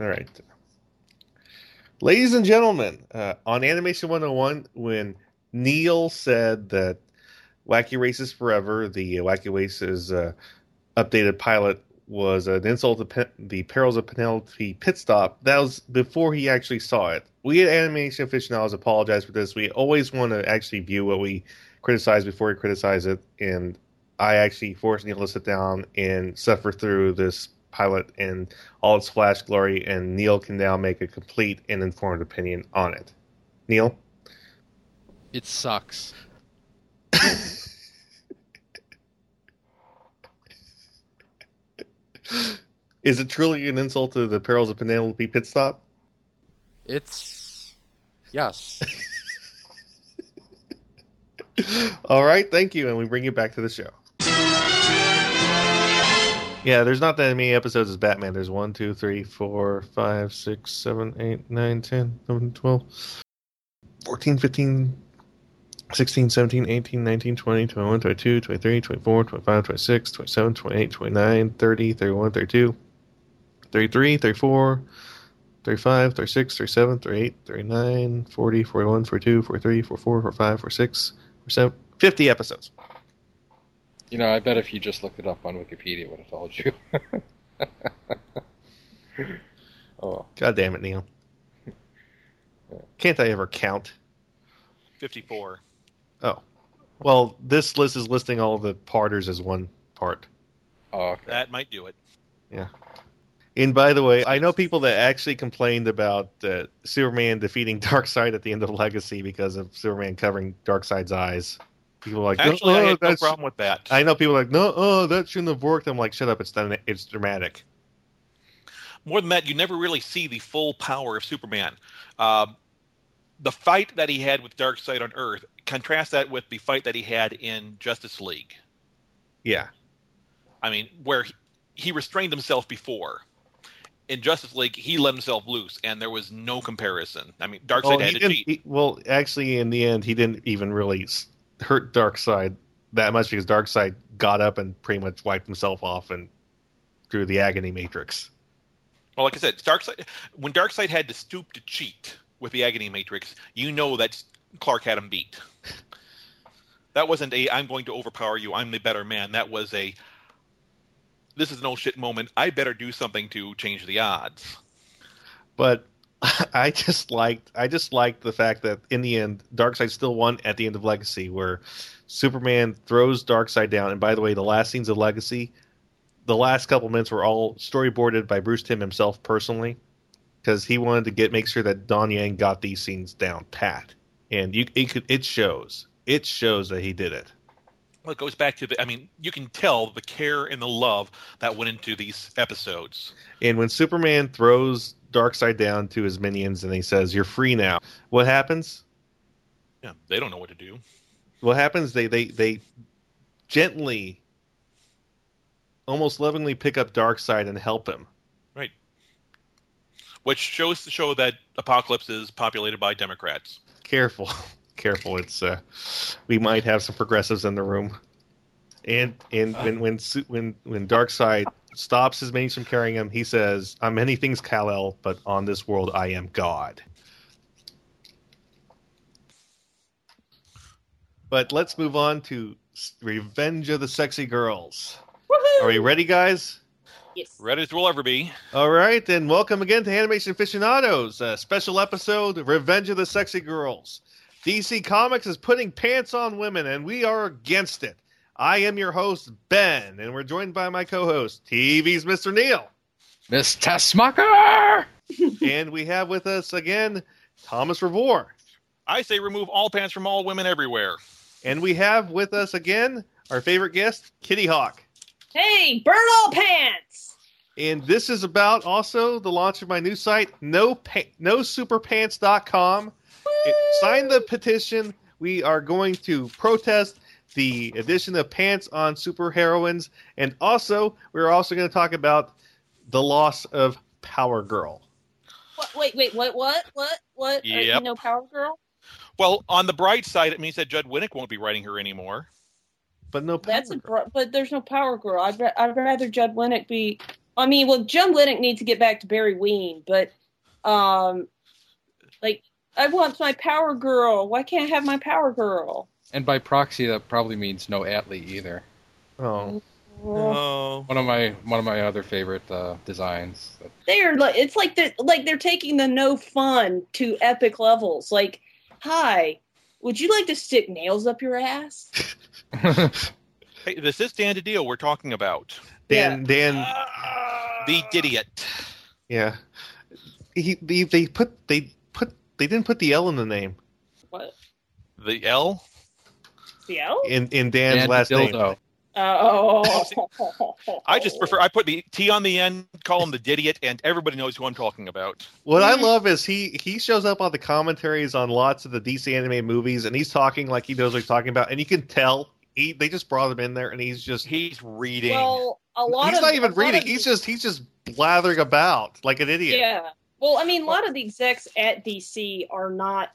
All right. Ladies and gentlemen, uh, on Animation 101, when Neil said that Wacky Races Forever, the Wacky Races uh, updated pilot, was an insult to Pe- the Perils of Penelope pit stop, that was before he actually saw it. We at Animation Aficionados apologize for this. We always want to actually view what we criticize before we criticize it, and I actually forced Neil to sit down and suffer through this pilot in all its flash glory, and Neil can now make a complete and informed opinion on it. Neil? It sucks. Is it truly an insult to the perils of Penelope pit stop? It's yes. All right, thank you, and we bring you back to the show. Yeah, there's not that many episodes as Batman. There's 1, 2, 3, 4, 5, 6, 7, 8, 9, 10, 11, 12, 14, 15, 16, 17, 18, 19, 20, 21, 22, 23, 24, 25, 26, 27, 28, 29, 30, 31, 32, 33, 34, 35, 36, 37, 38, 39, 40, 41, 42, 43, 44, 45, 46, 47, 50 episodes. You know, I bet if you just looked it up on Wikipedia, it would have told you. oh, God damn it, Neil. Can't I ever count? 54. Oh. Well, this list is listing all the parters as one part. oh okay. That might do it. Yeah. And by the way, I know people that actually complained about uh, Superman defeating Darkseid at the end of Legacy because of Superman covering Darkseid's eyes. People are like, Actually, "Oh, I had no that's-" problem with that. I know people are like, no, oh, that shouldn't have worked. I'm like, shut up, it's done, it's dramatic. More than that, you never really see the full power of Superman. Um, the fight that he had with Darkseid on Earth, contrast that with the fight that he had in Justice League. Yeah. I mean, where he, he restrained himself before. In Justice League, he let himself loose, and there was no comparison. I mean, Darkseid Well, had he to cheat. he- well, actually, in the end, he didn't even really s- Darkseid that much because Darkseid got up and pretty much wiped himself off and through the agony matrix. Well, like I said, Darkseid when Darkseid had to stoop to cheat with the Agony Matrix, you know that Clark had him beat. That wasn't a "I'm going to overpower you. I'm the better man." That was a "This is an old shit moment. I better do something to change the odds." But I just liked I just liked the fact that in the end, Darkseid still won at the end of Legacy, where Superman throws Darkseid down. And by the way, the last scenes of Legacy, the last couple minutes were all storyboarded by Bruce Timm himself personally, because he wanted to get make sure that Don Yang got these scenes down pat. And you it could it shows it shows that he did it. Well, it goes back to the. I mean, you can tell the care and the love that went into these episodes. And when Superman throws Darkseid down to his minions and he says, "You're free now," what happens? Yeah, they don't know what to do. what happens they they they gently almost lovingly pick up Darkseid and help him Right. Which shows to show that Apokolips is populated by Democrats. careful careful it's uh we might have some progressives in the room and and when when when when Darkseid stops his minions from carrying him he says i'm many things kal-el but on this world i am god but let's move on to revenge of the sexy girls Woohoo! are we ready guys Yes. Ready as we'll ever be. All right, then welcome again to Animation Aficionados, a special episode, Revenge of the Sexy Girls. DC Comics is putting pants on women, and we are against it. I am your host, Ben, and we're joined by my co-host, TV's Mr. Neil. Miss Tessmacher! and we have with us again, Thomas Revore. I say remove all pants from all women everywhere. And we have with us again, our favorite guest, Kitty Hawk. Hey, burn all pants! And this is about also the launch of my new site, no pa- nosuperpants.com. It, sign the petition. We are going to protest the addition of pants on superheroines. And also, we're also going to talk about the loss of Power Girl. What, wait, wait, what, what, what, what? Uh, Yep. no Power Girl? Well, on the bright side, it means that Judd Winick won't be writing her anymore. But no Power That's a, Girl. br- but there's no Power Girl. I'd, ra- I'd rather Judd Winick be I mean, well, Judd Winick needs to get back to Barry Ween, but um, like I want my Power Girl. Why can't I have my Power Girl? And by proxy, that probably means no Atlee either. Oh, Oh. One of my one of my other favorite uh, designs. They're like it's like they're like they're taking the no fun to epic levels. Like, hi, would you like to stick nails up your ass? Hey, this is Dan DiDio we're talking about. Dan, Dan, The idiot. yeah. He, they, they put, they put, they didn't put the L in the name What? The L? CL? in in Dan's and last name. dildo. Oh. I just prefer I put the T on the end, call him the idiot, and everybody knows who I'm talking about. What I love is he he shows up on the commentaries on lots of the DC animated movies, and he's talking like he knows what he's talking about, and you can tell he they just brought him in there, and he's just He's reading. Well, a lot he's of not even reading. of He's just he's just blathering about like an idiot. Yeah. Well, I mean, a lot of the execs at DC are not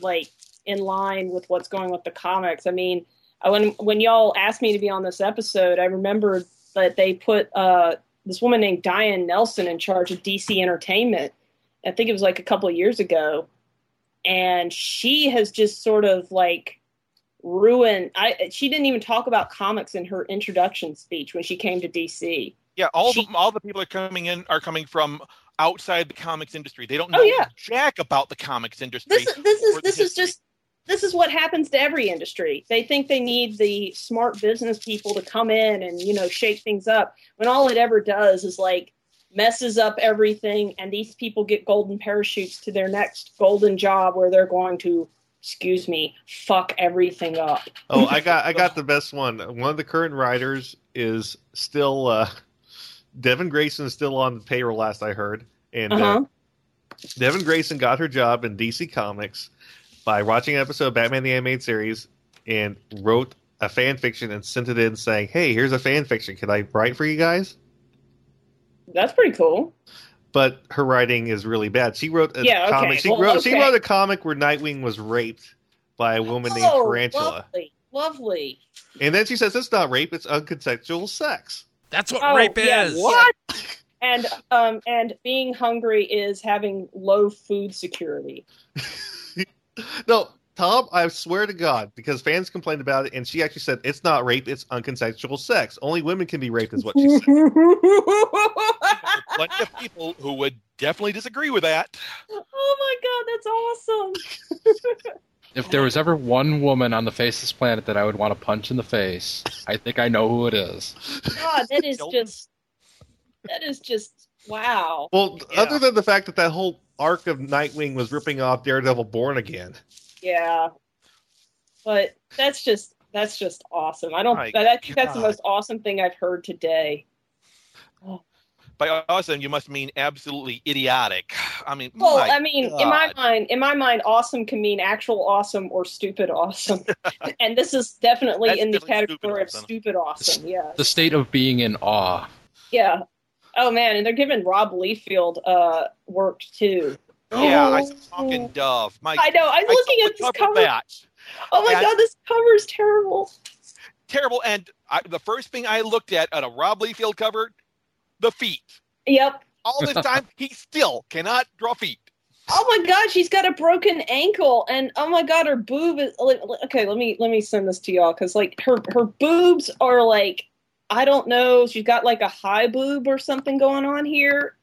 like in line with what's going with the comics. I mean, when when y'all asked me to be on this episode, I remembered that they put uh, this woman named Diane Nelson in charge of DC Entertainment. I think it was like a couple of years ago, and she has just sort of like ruined. I she didn't even talk about comics in her introduction speech when she came to DC. yeah, all she- the, all the people are coming in are coming from outside the comics industry. They don't know Oh, yeah. jack about the comics industry. this this is or the this is just this is what happens to every industry. They think they need the smart business people to come in and you know shake things up when all it ever does is like messes up everything and these people get golden parachutes to their next golden job where they're going to excuse me fuck everything up. Oh, I got I got the best one. One of the current writers is still uh Devin Grayson is still on the payroll last I heard. And Uh-huh. uh, Devin Grayson got her job in DC Comics by watching an episode of Batman the Animated Series and wrote a fan fiction and sent it in saying, Hey, here's a fan fiction. Can I write for you guys? That's pretty cool. But her writing is really bad. She wrote a Yeah, okay. comic. She Well, wrote she wrote a comic where Nightwing was raped by a woman named oh, Tarantula. lovely, lovely. And then she says it's not rape, it's unconsensual sex. That's what Oh, rape yeah, is. What? And um and being hungry is having low food security. No, Tom, I swear to God, because fans complained about it, and she actually said it's not rape, it's unconsensual sex. Only women can be raped, is what she said. Plenty of people who would definitely disagree with that. oh my god, that's awesome. If there was ever one woman on the face of this planet that I would want to punch in the face, I think I know who it is. God, that is Nope. just that is just wow. Well, Yeah. other than the fact that that whole arc of Nightwing was ripping off Daredevil Born Again. Yeah. But that's just that's just awesome. I don't My I think that's the most awesome thing I've heard today. By awesome, you must mean absolutely idiotic. I mean, Well, I mean, in my mind, in my mind, awesome can mean actual awesome or stupid awesome, and this is definitely That's in the definitely stupid category of awesome. stupid awesome. Yeah, The state of being in awe. yeah. Oh man, and they're giving Rob Liefeld uh, work too. yeah, I Oh. saw talking dove. My, I know. I'm I looking at this cover of cover. Oh my and- god, this cover is terrible. Terrible. And I, the first thing I looked at on a Rob Liefeld cover, the feet. Yep. All this time, he still cannot draw feet. Oh my god, she's got a broken ankle, and oh my god, her boob is okay. Let me let me send this to y'all because like her her boobs are like I don't know. She's got like a high boob or something going on here,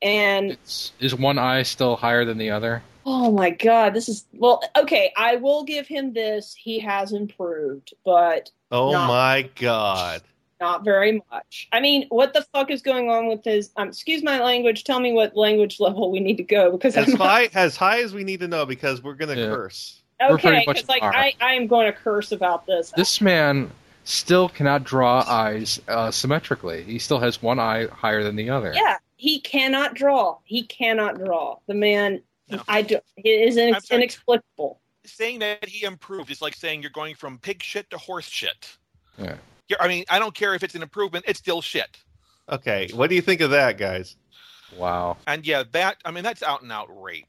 and It's, is one eye still higher than the other? oh my god, this is well. Okay, I will give him this. He has improved, but Oh No. my God. Not very much. I mean, what the fuck is going on with his? Um, excuse my language. Tell me what language level we need to go because As I'm not- high, as high as we need to know because we're going to Yeah. curse. Okay. Because like are. I I am going to curse about this. This man still cannot draw eyes uh, symmetrically. He still has one eye higher than the other. Yeah, he cannot draw. He cannot draw. The man, No. I do. It is I'm inex- inexplicable. Saying that he improved is like saying you're going from pig shit to horse shit. Yeah. Yeah, I mean, I don't care if it's an improvement; it's still shit. Okay, what do you think of that, guys? Wow. And yeah, that I mean, that's out and out rape.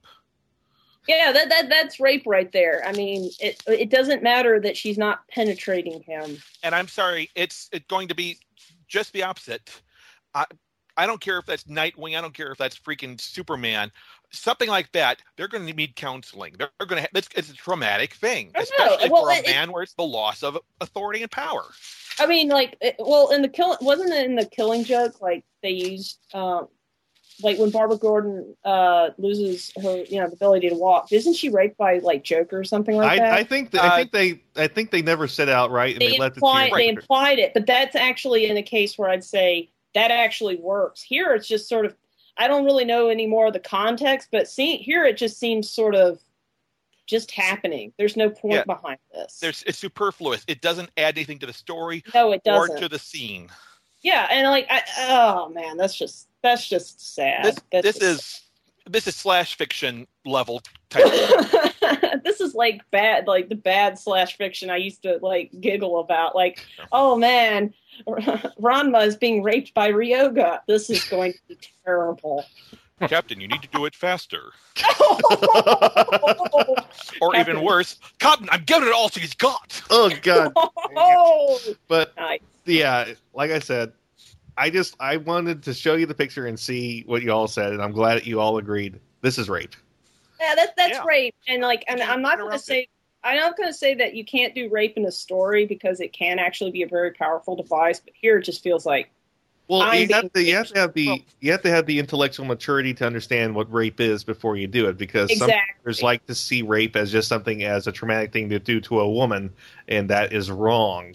Yeah, that that that's rape right there. I mean, it it doesn't matter that she's not penetrating him. And I'm sorry, it's it's going to be just the opposite. I I don't care if that's Nightwing. I don't care if that's freaking Superman. Something like that. They're going to need counseling. They're, they're going to. It's, it's a traumatic thing, especially Well, for a it- man where it's the loss of authority and power. I mean, like, it, well, in the kill, wasn't it in the Killing Joke? Like they used, um, like when Barbara Gordon uh loses her, you know, the ability to walk. Isn't she raped by like Joker or something like that? I, I think th- Uh, I think they I think they never said outright and they, they let the implied they implied it, but that's actually in a case where I'd say that actually works. Here, it's just sort of I don't really know any more of the context, but see here it just seems sort of just happening. There's no point Yeah. behind this. There's it's superfluous. It doesn't add anything to the story no, it doesn't. Or to the scene. yeah, and like I, oh man, that's just that's just sad. This That's this is this is slash fiction level type. this is like bad, like the bad slash fiction I used to like giggle about. Like, oh man, Ranma is being raped by Ryoga. This is going to be terrible. Captain, you need to do it faster. Or even worse, Captain, I'm giving it all to he's got. oh god. oh, But nice. yeah, like I said, I just I wanted to show you the picture and see what you all said, and I'm glad that you all agreed. This is rape. Yeah, that's that's Yeah. rape, and like, and I'm not going to say. I'm not going to say that you can't do rape in a story because it can actually be a very powerful device, but here it just feels like Well, you have, to, you have to have the Well- you have to have the intellectual maturity to understand what rape is before you do it, because some exactly. actors like to see rape as just something as a traumatic thing to do to a woman, and that is wrong.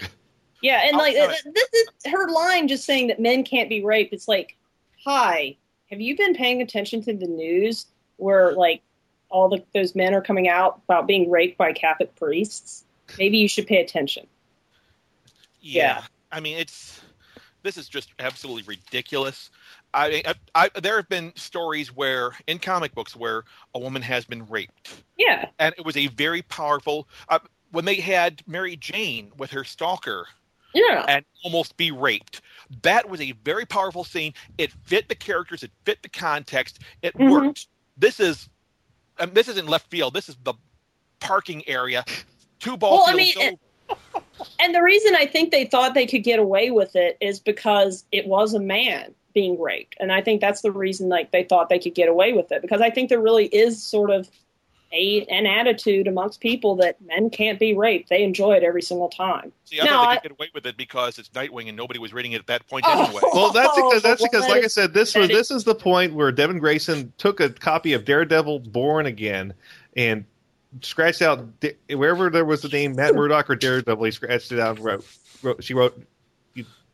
Yeah, and like tell this is her line just saying that men can't be raped. It's like, hi, have you been paying attention to the news where like all the, those men are coming out about being raped by Catholic priests? Maybe you should pay attention. Yeah. I mean, it's this is just absolutely ridiculous. I, I, I there have been stories where in comic books where a woman has been raped, Yeah, and it was a very powerful. Uh, when they had Mary Jane with her stalker yeah, and almost be raped, that was a very powerful scene. It fit the characters, it fit the context, it Mhm. worked. This is, um, this isn't left field. This is the parking area. Two balls. Well, I mean, over. And the reason I think they thought they could get away with it is because it was a man being raped, and I think that's the reason like they thought they could get away with it because I think there really is sort of a an attitude amongst people that men can't be raped. They enjoy it every single time. See, I No, thought they I- could get away with it because it's Nightwing and nobody was reading it at that point Oh. anyway. Well, that's because that's because, Well, like I said, this was is- this is the point where Devin Grayson took a copy of Daredevil Born Again and scratched out wherever there was the name Matt Murdock or Daredevil. He scratched it out and wrote. wrote she wrote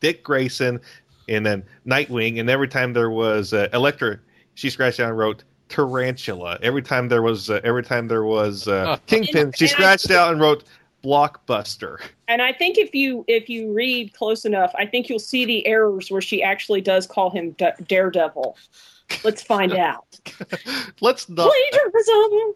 Dick Grayson and then Nightwing, and every time there was uh, Elektra, she scratched out and wrote Tarantula. Every time there was uh, every time there was uh, Kingpin, she And I- scratched out and wrote Blockbuster. And I think if you if you read close enough, I think you'll see the errors where she actually does call him D- Daredevil. Let's find out. let's not. Plagiarism.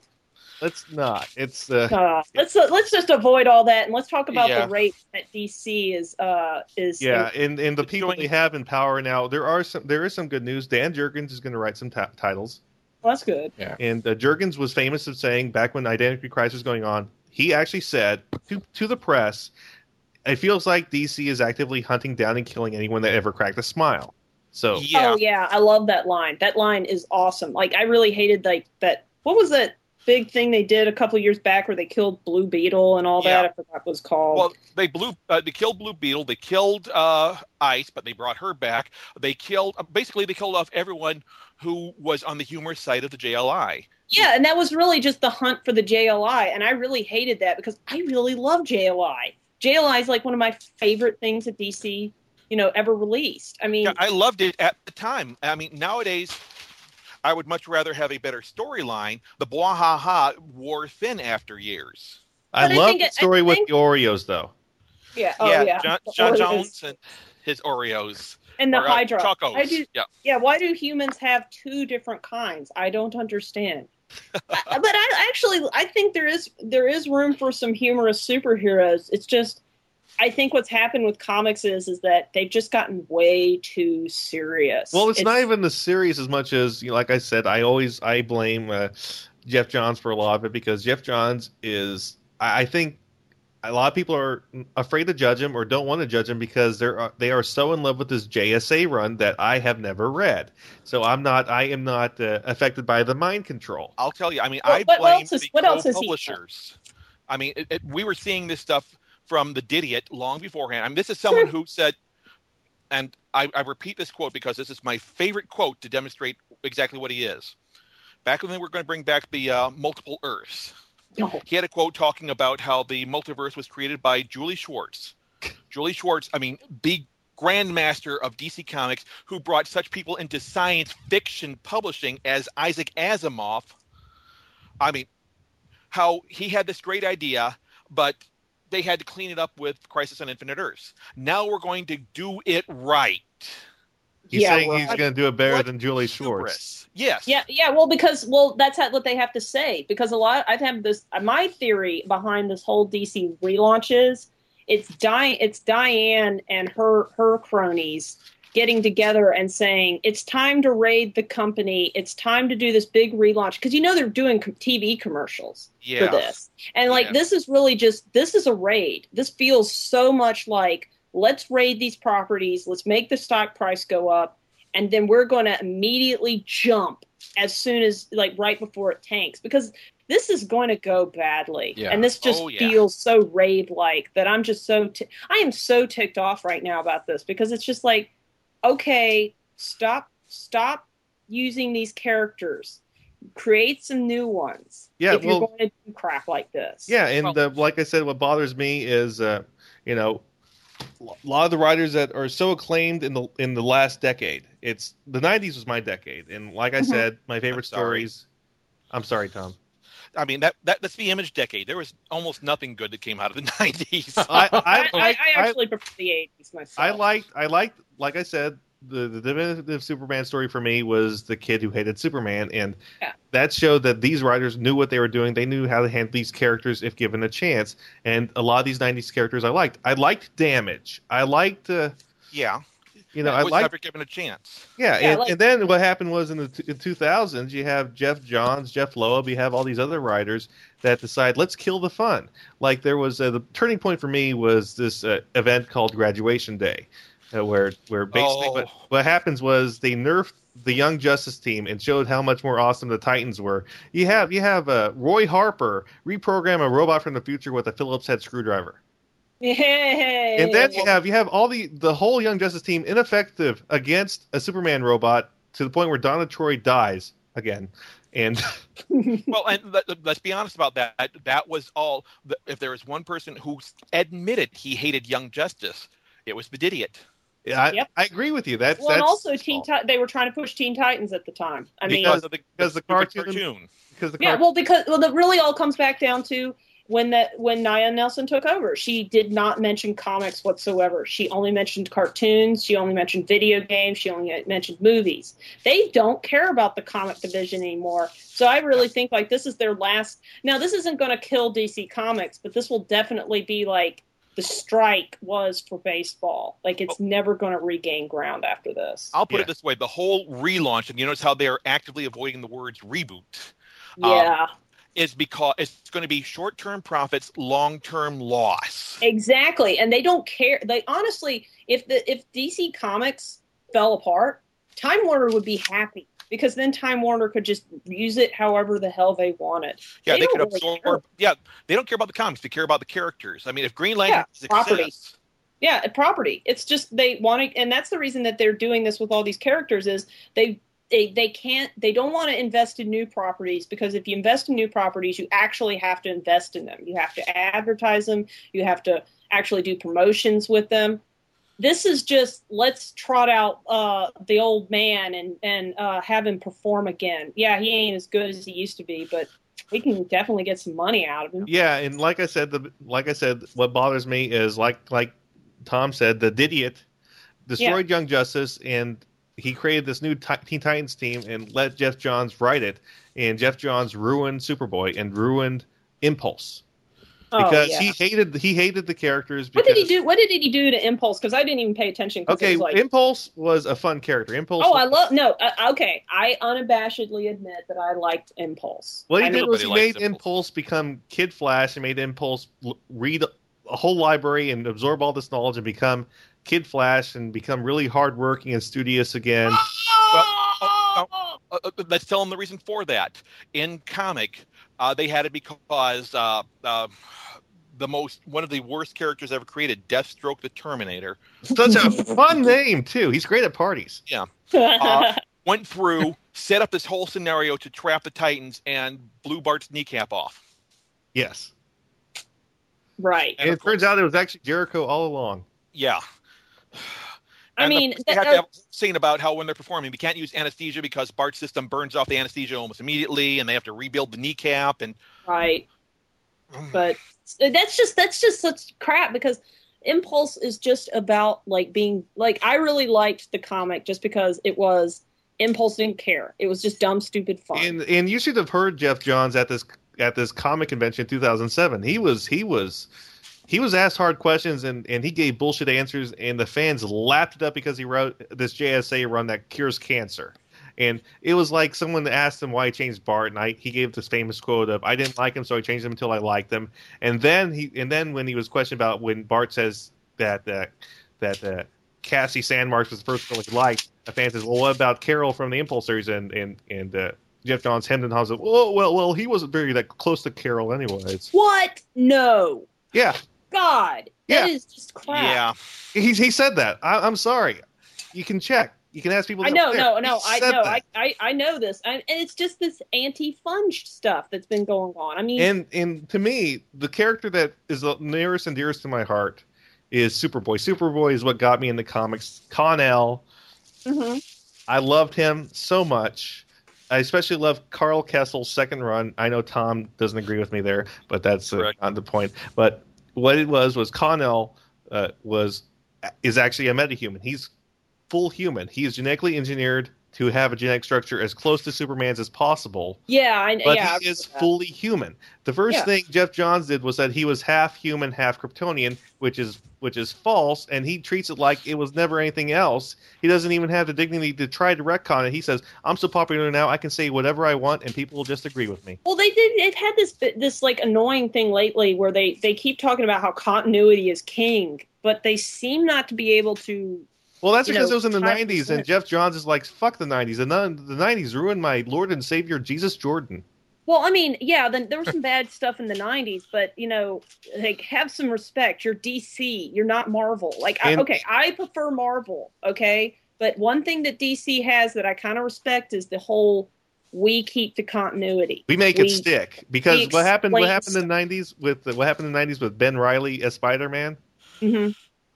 Let's not. It's uh, Uh, let's uh, let's just avoid all that and let's talk about Yeah. the rape that DC is uh is Yeah, and and the people we have in power now, there are some there is some good news. Dan Jurgens is going to write some ta titles, Well, that's good. Yeah. And uh, Jurgens was famous of saying back when Identity Crisis was going on, he actually said to to the press, "It feels like DC is actively hunting down and killing anyone that ever cracked a smile." So yeah, Oh yeah, I love that line. That line is awesome. Like I really hated like that. What was that big thing they did a couple years back where they killed Blue Beetle and all that? Yeah. I forgot what it was called. Well, they blew. Uh, they killed Blue Beetle. They killed uh, Ice, but they brought her back. They killed. Uh, basically, they killed off everyone who was on the humorous side of the JLI. yeah, and that was really just the hunt for the JLI, and I really hated that because I really love JLI. JLI is like one of my favorite things that DC, you know, ever released. I mean, Yeah, I loved it at the time. I mean, nowadays, I would much rather have a better storyline. The blah ha ha wore thin after years. I But I love think the it- I story with think- the Oreos, though. yeah, oh yeah, yeah, John, John Jones and his Oreos. and the Or, uh, Hydra. Chocos. I do, Yeah. Yeah, why do humans have two different kinds? I don't understand. I- but I actually I think there is there is room for some humorous superheroes. It's just I think what's happened with comics is is that they've just gotten way too serious. Well, it's, not even the serious as much as you know, like I said. I always I blame uh, Geoff Johns for a lot of it because Geoff Johns is I, I think a lot of people are afraid to judge him or don't want to judge him because they're they are so in love with this JSA run that I have never read. So I'm not I am not uh, affected by the mind control. I'll tell you. I mean, Well, I what blame else is- the what else has he publishers. I mean, it, it, we were seeing this stuff from the Didiot long beforehand. I mean, this is someone who said, and I, I repeat this quote because this is my favorite quote to demonstrate exactly what he is. Back when they were going to bring back the uh, multiple Earths, he had a quote talking about how the multiverse was created by Julie Schwartz. Julie Schwartz, I mean, big grandmaster of DC Comics, who brought such people into science fiction publishing as Isaac Asimov. I mean, how he had this great idea, but they had to clean it up with Crisis on Infinite Earths. Now we're going to do it right. He's Yeah, saying well, he's going to do it better than Julie Schwartz. Hubris. Yes. Yeah, yeah. Well, because well, that's how, what they have to say. Because a lot, I've had this. My theory behind this whole DC relaunch is it's Di- it's Diane and her her cronies getting together and saying it's time to raid the company. It's time to do this big relaunch because you know they're doing TV commercials Yeah. for this, and like Yeah. this is really just this is a raid. This feels so much like let's raid these properties. Let's make the stock price go up and then we're going to immediately jump as soon as like right before it tanks because this is going to go badly Yeah. and this oh, just Oh, yeah. feels so raid like that i'm just so t- i am so ticked off right now about this because it's just like okay stop stop using these characters create some new ones Yeah, if you're going to do crap like this Yeah, and Well- uh, like I said, what bothers me is, uh, you know, a lot of the writers that are so acclaimed in the in the last decade. It's the '90s was my decade, and like I Mhm. said, my favorite I'm stories. I'm sorry, Tom. I mean that, that that's the image decade. There was almost nothing good that came out of the nineties. I I, I, I, I I, actually prefer the 80s myself I liked I liked like I said the the definitive Superman story for me was the kid who hated Superman, and Yeah. that showed that these writers knew what they were doing. They knew how to handle these characters if given a chance. And a lot of these '90s characters I liked. I liked Damage. I liked. Uh, yeah. You know, It I was liked never given a chance. Yeah, Yeah, and, like- and then what happened was in the t- in 2000s, you have Geoff Johns, Jeph Loeb, you have all these other writers that decide let's kill the fun. Like there was uh, the turning point for me was this uh, event called Graduation Day, uh, where where basically Oh. what, what happens was they nerfed the Young Justice team and showed how much more awesome the Titans were. You have you have uh, Roy Harper reprogram a robot from the future with a Phillips head screwdriver. Yay. And then you have you have all the the whole Young Justice team ineffective against a Superman robot to the point where Donna Troy dies again. And Well, and let, let's be honest about that. That was all. If there was one person who admitted he hated Young Justice, it was the idiot. I, Yep. I agree with you. That's well, and also Teen Ti- they were trying to push Teen Titans at the time. I mean, because of the because the stupid cartoon- cartoon. because the yeah, well, because well, that really all comes back down to when that when Nia Nelson took over. She did not mention comics whatsoever. She only mentioned cartoons. She only mentioned video games. She only mentioned movies. They don't care about the comic division anymore. So I really think like this is their last. Now this isn't going to kill DC Comics, but this will definitely be like the strike was for baseball. Like it's never going to regain ground after this. I'll put Yeah. it this way: the whole relaunch, and you notice how they are actively avoiding the words reboot, um, Yeah. Is because it's going to be short-term profits, long-term loss. Exactly, and they don't care. They honestly, if the if DC Comics fell apart, Time Warner would be happy because then Time Warner could just use it however the hell they wanted. Yeah, They they, could don't really absorb. Yeah, they don't care about the comics; they care about the characters. I mean, if Green Lantern Yeah, property. exists, Yeah, property. It's just they want to, and that's the reason that they're doing this with all these characters is they. They, they can't they don't want to invest in new properties because if you invest in new properties you actually have to invest in them you have to advertise them you have to actually do promotions with them this is just let's trot out uh, the old man and and uh, have him perform again. Yeah, he ain't as good as he used to be, but we can definitely get some money out of him. yeah, and like I said, the like I said, what bothers me is like like Tom said, the Didiot destroyed Young Justice, and he created this new Teen Titans team and let Geoff Johns write it, and Geoff Johns ruined Superboy and ruined Impulse because oh, yeah. he hated he hated the characters. what did he do? What did he do to Impulse? Because I didn't even pay attention. Okay, was like, Impulse was a fun character. Impulse. oh, I love no. Uh, okay, I unabashedly admit that I liked Impulse. What he I did mean, was he made Impulse. Impulse become Kid Flash and made Impulse read a whole library and absorb all this knowledge and become Kid Flash and become really hardworking and studious again. uh, uh, let's tell them the reason for that. In comic, uh, they had it because uh, uh, the most one of the worst characters ever created, Deathstroke the Terminator, Such a fun name too. He's great at parties. uh, went through, set up this whole scenario to trap the Titans, and blew Bart's kneecap off. Yes. right. And And of it turns out it was actually Jericho all along. Yeah. I And, of mean, course, they that- have to have a scene about how when they're performing, we can't use anesthesia because Bart's system burns off the anesthesia almost immediately, and they have to rebuild the kneecap. And Right. But that's just that's just such crap because Impulse is just about like being like I really liked the comic just because it was Impulse didn't care. It was just dumb, stupid fun. And and you should have heard Geoff Johns at this at this comic convention in 2007. He was he was he was asked hard questions and and he gave bullshit answers and the fans lapped it up because he wrote this JSA run that cures cancer. And it was like someone asked him why he changed Bart, and I, he gave this famous quote of "I didn't like him, so I changed him until I liked him." And then he, and then when he was questioned about when Bart says that uh, that uh, Cassie Sandsmark was the first girl he liked, a fan says, "Well, what about Carol from the Impulse series?" And and and uh, Geoff Johns hemmed and hawed. Well, well, well, he wasn't very that close to Carol, anyways. what? No. Yeah, God. Yeah. That is just crap. yeah, he he said that. I, I'm sorry. You can check. You can ask people. I know, no, no, I said know. I, I, I know this, I, and it's just this anti-funge stuff that's been going on. I mean, And and to me, the character that is the nearest and dearest to my heart is Superboy. Superboy is what got me in the comics. Kon-El, mhm. I loved him so much. I especially love Karl Kesel's second run. I know Tom doesn't agree with me there, but that's uh, not the point. But what it was was Kon-El uh, was is actually a metahuman. He's full human. He is genetically engineered to have a genetic structure as close to Superman's as possible yeah, I, but yeah, he is fully human. The first Yeah. thing Geoff Johns did was that he was half human, half Kryptonian, which is which is false, and he treats it like it was never anything else. He doesn't even have the dignity to try to retcon it. He says, "I'm so popular now, I can say whatever I want, and people will just agree with me." Well, they did. It had this this like annoying thing lately where they they keep talking about how continuity is king, but they seem not to be able to. Well, that's because know, it was in the 5%. '90s, and Geoff Johns is like, "Fuck the '90s." And nun- the '90s ruined my Lord and Savior Jesus Jordan. Well, I mean, yeah, then there was some bad stuff in the '90s, but you know, like have some respect. You're DC. You're not Marvel. Like, I, okay, I prefer Marvel. Okay, but one thing that DC has that I kind of respect is the whole we keep the continuity. We make We- it stick because what happened? What happened in the '90s with what happened in the '90s with Ben Reilly as Spider-Man? hmm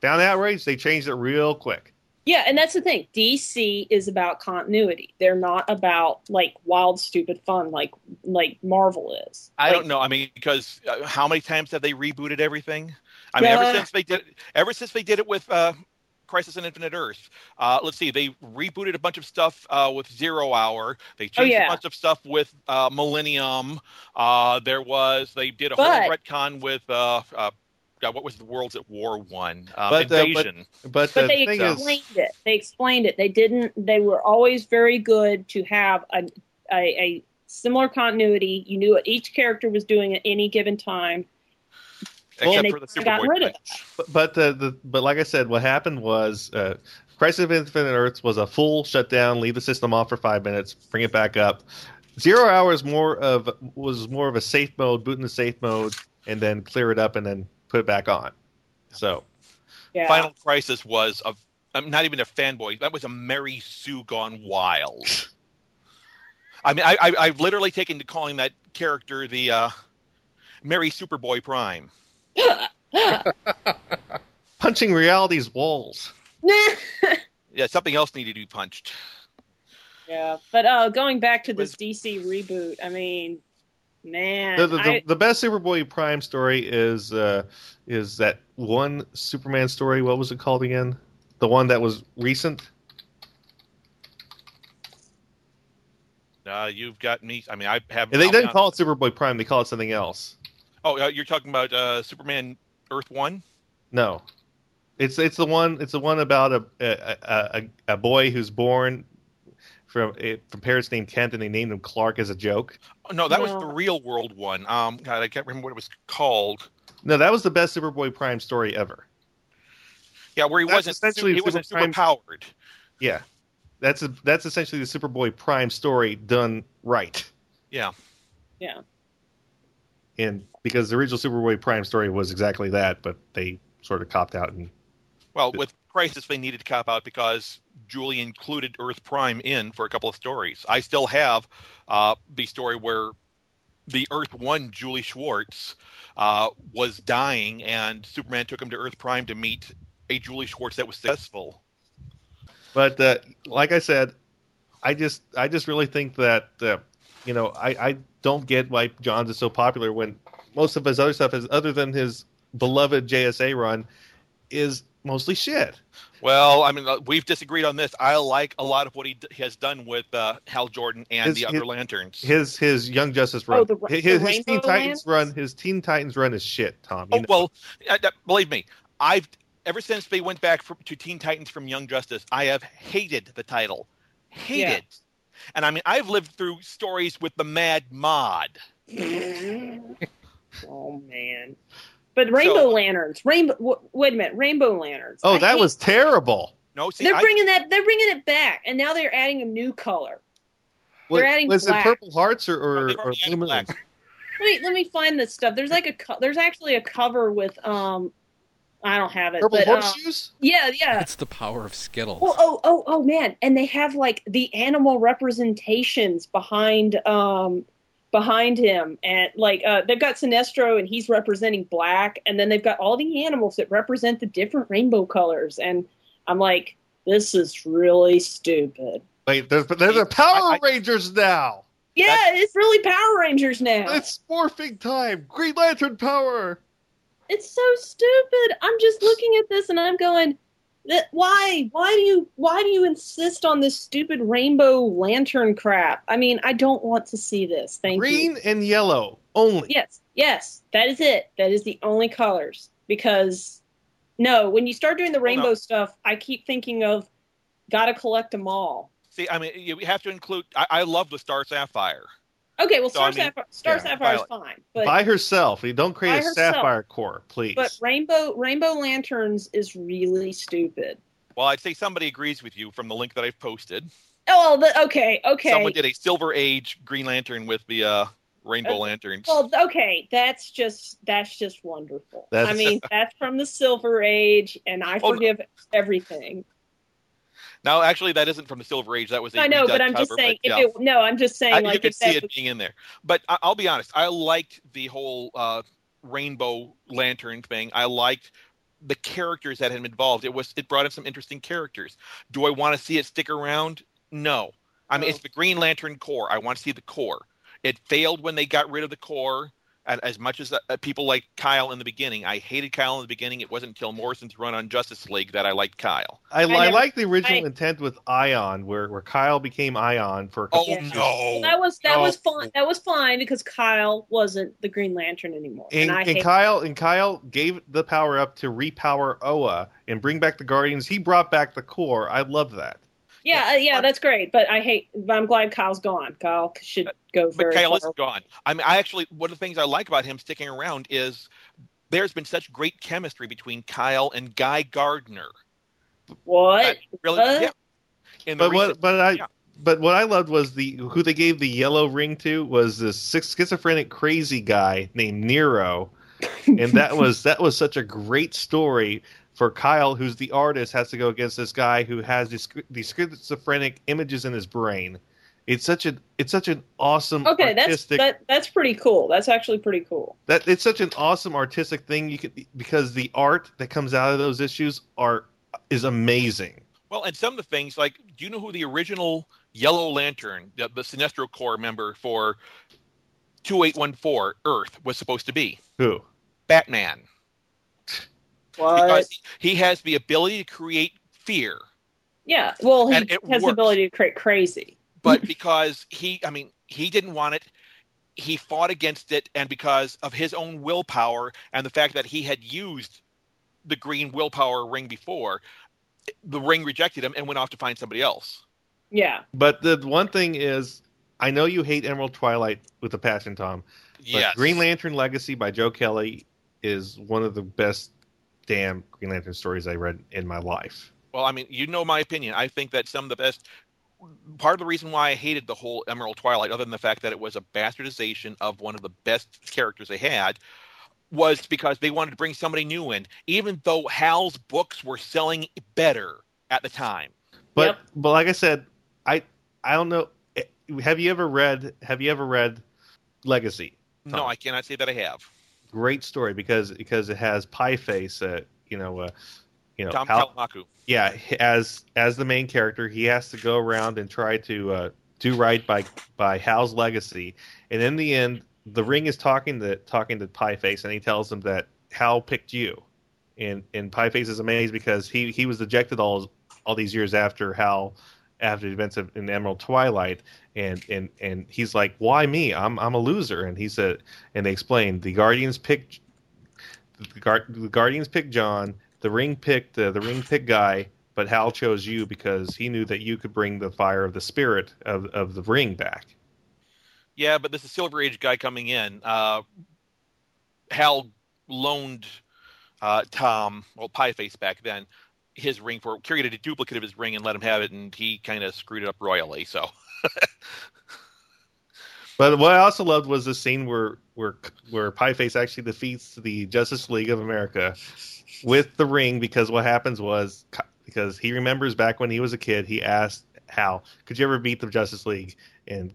Down outrage, they changed it real quick. Yeah, and that's the thing. DC is about continuity. They're not about like wild, stupid fun like like Marvel is. I Like, don't know. I mean, because uh, how many times have they rebooted everything? I mean, ever since they did, ever since they did it with uh, Crisis on Infinite Earth. Uh, let's see, they rebooted a bunch of stuff uh, with Zero Hour. They changed Oh, yeah. a bunch of stuff with uh, Millennium. Uh, there was they did a But- whole retcon with uh, uh, God, what was the Worlds at War One um, But, uh, but- Invasion. But, But the they thing explained is, it. They explained it. They didn't. They were always very good to have a, a, a similar continuity. You knew what each character was doing at any given time. except they for the got Superboy rid of thing. but but, uh, the but like I said, what happened was uh, Crisis of Infinite Earths was a full shutdown. Leave the system off for five minutes, bring it back up. Zero hours more of was more of a safe mode, boot in the safe mode, and then clear it up and then put it back on. So Yeah. Final Crisis was a I'm not even a fanboy. That was a Mary Sue gone wild. I mean, I, I I've literally taken to calling that character the uh, Mary Superboy Prime. punching reality's walls. Yeah, something else needed to be punched. yeah. But uh, going back to this Was- DC reboot, I mean, man, The, the, the, I, the best Superboy Prime story is uh, is that one Superman story. What was it called again? The one that was recent. Uh, you've got me. I mean, I have. And they I'll- didn't call it Superboy Prime. They call it something else. Oh, uh, you're talking about uh, Superman Earth One. No, it's it's the one. It's the one about a a, a, a boy who's born from eh, from parents named Kent, and they named him Clark as a joke. Oh, no, that was the real world one. Um, God, I can't remember what it was called. No, that was the best Superboy Prime story ever. Yeah, where he That's wasn't essentially he wasn't Super Prime- super powered. Yeah, that's a, that's essentially the Superboy Prime story done right. Yeah. Yeah. And because the original Superboy Prime story was exactly that, but they sort of copped out and Well, with Crisis, they needed to cop out because Julie included Earth Prime in for a couple of stories. I still have uh, the story where the Earth One Julie Schwartz uh, was dying, and Superman took him to Earth Prime to meet a Julie Schwartz that was successful. But uh, like I said, I just I just really think that uh, you know I, I don't get why Johns is so popular when most of his other stuff is other than his beloved JSA run is mostly shit. Well, I mean, uh, we've disagreed on this. I like a lot of what he, d- he has done with uh, Hal Jordan and His- the other his- Lanterns. His his Young Justice run, Oh, the- his, the his Rainbow Teen Titans Lanterns? run, his Teen Titans run is shit, Tom. Oh know. well, uh, believe me, I've ever since they went back from, to Teen Titans from Young Justice, I have hated the title, hated. And I mean, I've lived through stories with the Mad Mod. oh man. But Rainbow So- Lanterns, Rainbow. W- wait a minute, Rainbow Lanterns. oh, I that hate- was terrible. No, see, They're I, bringing that. They're bringing it back, and now they're adding a new color. They're adding was black. it Purple Hearts or or, they've or Blue Moon? black. Let me let me find this stuff. There's like a co- there's actually a cover with um, I don't have it. Purple but, uh, yeah, yeah. It's the power of Skittles. Oh, oh, oh, oh, man! And they have like the animal representations behind um behind him, and like uh, they've got Sinestro, and he's representing black, and then they've got all the animals that represent the different rainbow colors, and I'm like, this is really stupid. Wait, there's there's a Power I- I- Rangers now. Yeah, it's really Power Rangers now. It's morphing time. Green Lantern power. it's so stupid. I'm just looking at this and I'm going, that why? Why do you why do you insist on this stupid rainbow lantern crap? I mean, I don't want to see this. Thank you. Green and yellow only. Yes, yes, that is it. That is the only colors. Because no, when you start doing the rainbow no. stuff, I keep thinking of gotta collect them all. see, I mean, you have to include. I, I love the Star Sapphire. Okay, well, So, Star I mean, Sapphire, Star yeah, Sapphire is fine, but By herself. You don't create a herself. Sapphire Corps, please. but rainbow rainbow lanterns is really stupid. Well, I'd say somebody agrees with you from the link that I've posted. Oh, the, okay, okay. Someone did a Silver Age Green Lantern with the uh, Rainbow Uh, Lanterns. Well, okay, that's just that's just wonderful. I mean, that's from the Silver Age, and I Oh, no. forgive everything. No, actually, that isn't from the Silver Age. That was a I know, but I'm just saying. but, If yeah. it, no, I'm just saying. I, like you if see it was- being in there. But I, I'll be honest, I liked the whole uh, rainbow lantern thing. I liked the characters that had been involved. It was it brought in some interesting characters. Do I want to see it stick around? No. I mean, it's the Green Lantern Corps. I want to see the Corps. It failed when they got rid of the Corps. And as much as uh, people like Kyle in the beginning, I hated Kyle in the beginning. It wasn't until Morrison's run on Justice League that I liked Kyle. I, I, never- like the original I- intent with Ion, where, where Kyle became Ion for a Oh couple Yeah. years. no! that was that no. was fine. That was fine because Kyle wasn't the Green Lantern anymore, And, and, I and hate. Kyle and Kyle gave the power up to repower Oa and bring back the Guardians. He brought back the Corps. I love that. Yeah, uh, yeah, that's great. But I hate. But I'm glad Kyle's gone. Kyle should go But Kyle is gone. I mean, I actually one of the things I like about him sticking around is there's been such great chemistry between Kyle and Guy Gardner. What? That really, What? yeah. In the But what? But I. yeah. But what I loved was the who they gave the yellow ring to was this schizophrenic crazy guy named Nero, and that was that was such a great story for Kyle, who's the artist, has to go against this guy who has these these schizophrenic images in his brain. It's such a it's such an awesome Okay, that's artistic that, that's pretty cool. That's actually pretty cool. that it's such an awesome artistic thing you could because the art that comes out of those issues are is amazing. well, and some of the things like, do you know who the original Yellow Lantern, the, the Sinestro Corps member for 2814 Earth was supposed to be? Who? Batman. What? Because he, he has the ability to create fear. yeah. Well, he and it has the ability to create crazy. but because he i mean he didn't want it he fought against it and because of his own willpower and the fact that he had used the green willpower ring before the ring rejected him and went off to find somebody else Yeah. But the one thing is, I know you hate Emerald Twilight with a passion, Tom. But yes Green Lantern Legacy by Joe Kelly is one of the best damn Green Lantern stories I read in my life. Well, I mean, you know my opinion. I think that some of the best. Part of the reason why I hated the whole Emerald Twilight, other than the fact that it was a bastardization of one of the best characters they had, was because they wanted to bring somebody new in, even though Hal's books were selling better at the time. But Yep. but like I said, I I don't know. eh, Have you ever read Have you ever read Legacy? No, I cannot say that I have. Great story because because it has Pie Face. Uh, you know. Uh, you know. Tom Hal- Kalmaku. yeah, as as the main character, he has to go around and try to uh, do right by by Hal's legacy, and in the end, the ring is talking to talking to Pieface, and he tells him that Hal picked you, and and Pie Face is amazed because he he was ejected all all these years after Hal after the events of in Emerald Twilight, and and and he's like, why me? I'm I'm a loser, and he said, and they explained the Guardians picked the, the Guardians picked John. The ring picked uh, the ring picked guy, but Hal chose you because he knew that you could bring the fire of the spirit of of the ring back. Yeah, but this is Silver Age guy coming in. Uh, Hal loaned uh, Tom, well, Pieface back then, his ring for created a duplicate of his ring and let him have it, and he kind of screwed it up royally. So But what I also loved was the scene where where where Pie Face actually defeats the Justice League of America with the ring because what happens was because he remembers back when he was a kid, he asked Hal, "Could you ever beat the Justice League?" And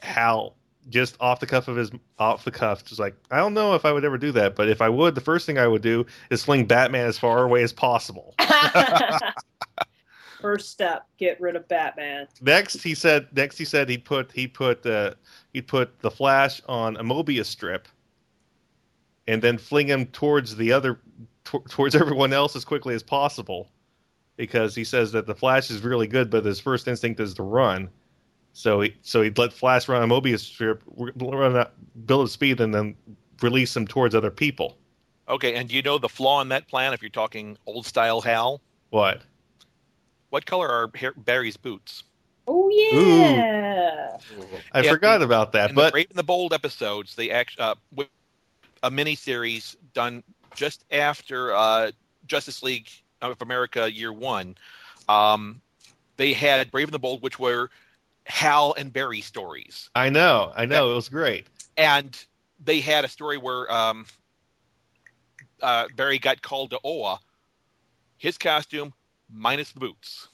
Hal just off the cuff of his off the cuff just like I don't know if I would ever do that, but if I would, the first thing I would do is fling Batman as far away as possible. First step, get rid of Batman. Next, he said. Next, he said he put he put uh, he put the Flash on a Mobius strip, and then fling him towards the other t- towards everyone else as quickly as possible, because he says that the Flash is really good, but his first instinct is to run. So he so he'd let Flash run a Mobius strip, run out, build up speed, and then release him towards other people. okay, and do you know the flaw in that plan? If you're talking old style Hal, What? what color are Har- Barry's boots? Oh yeah. I Yeah, forgot about that, in but the Brave and the Bold episodes, they act uh, a mini series done just after uh, Justice League of America Year One. Um, they had Brave and the Bold, which were Hal and Barry stories, I know, I know, it was great. and they had a story where um, uh, Barry got called to Oa. His costume minus boots.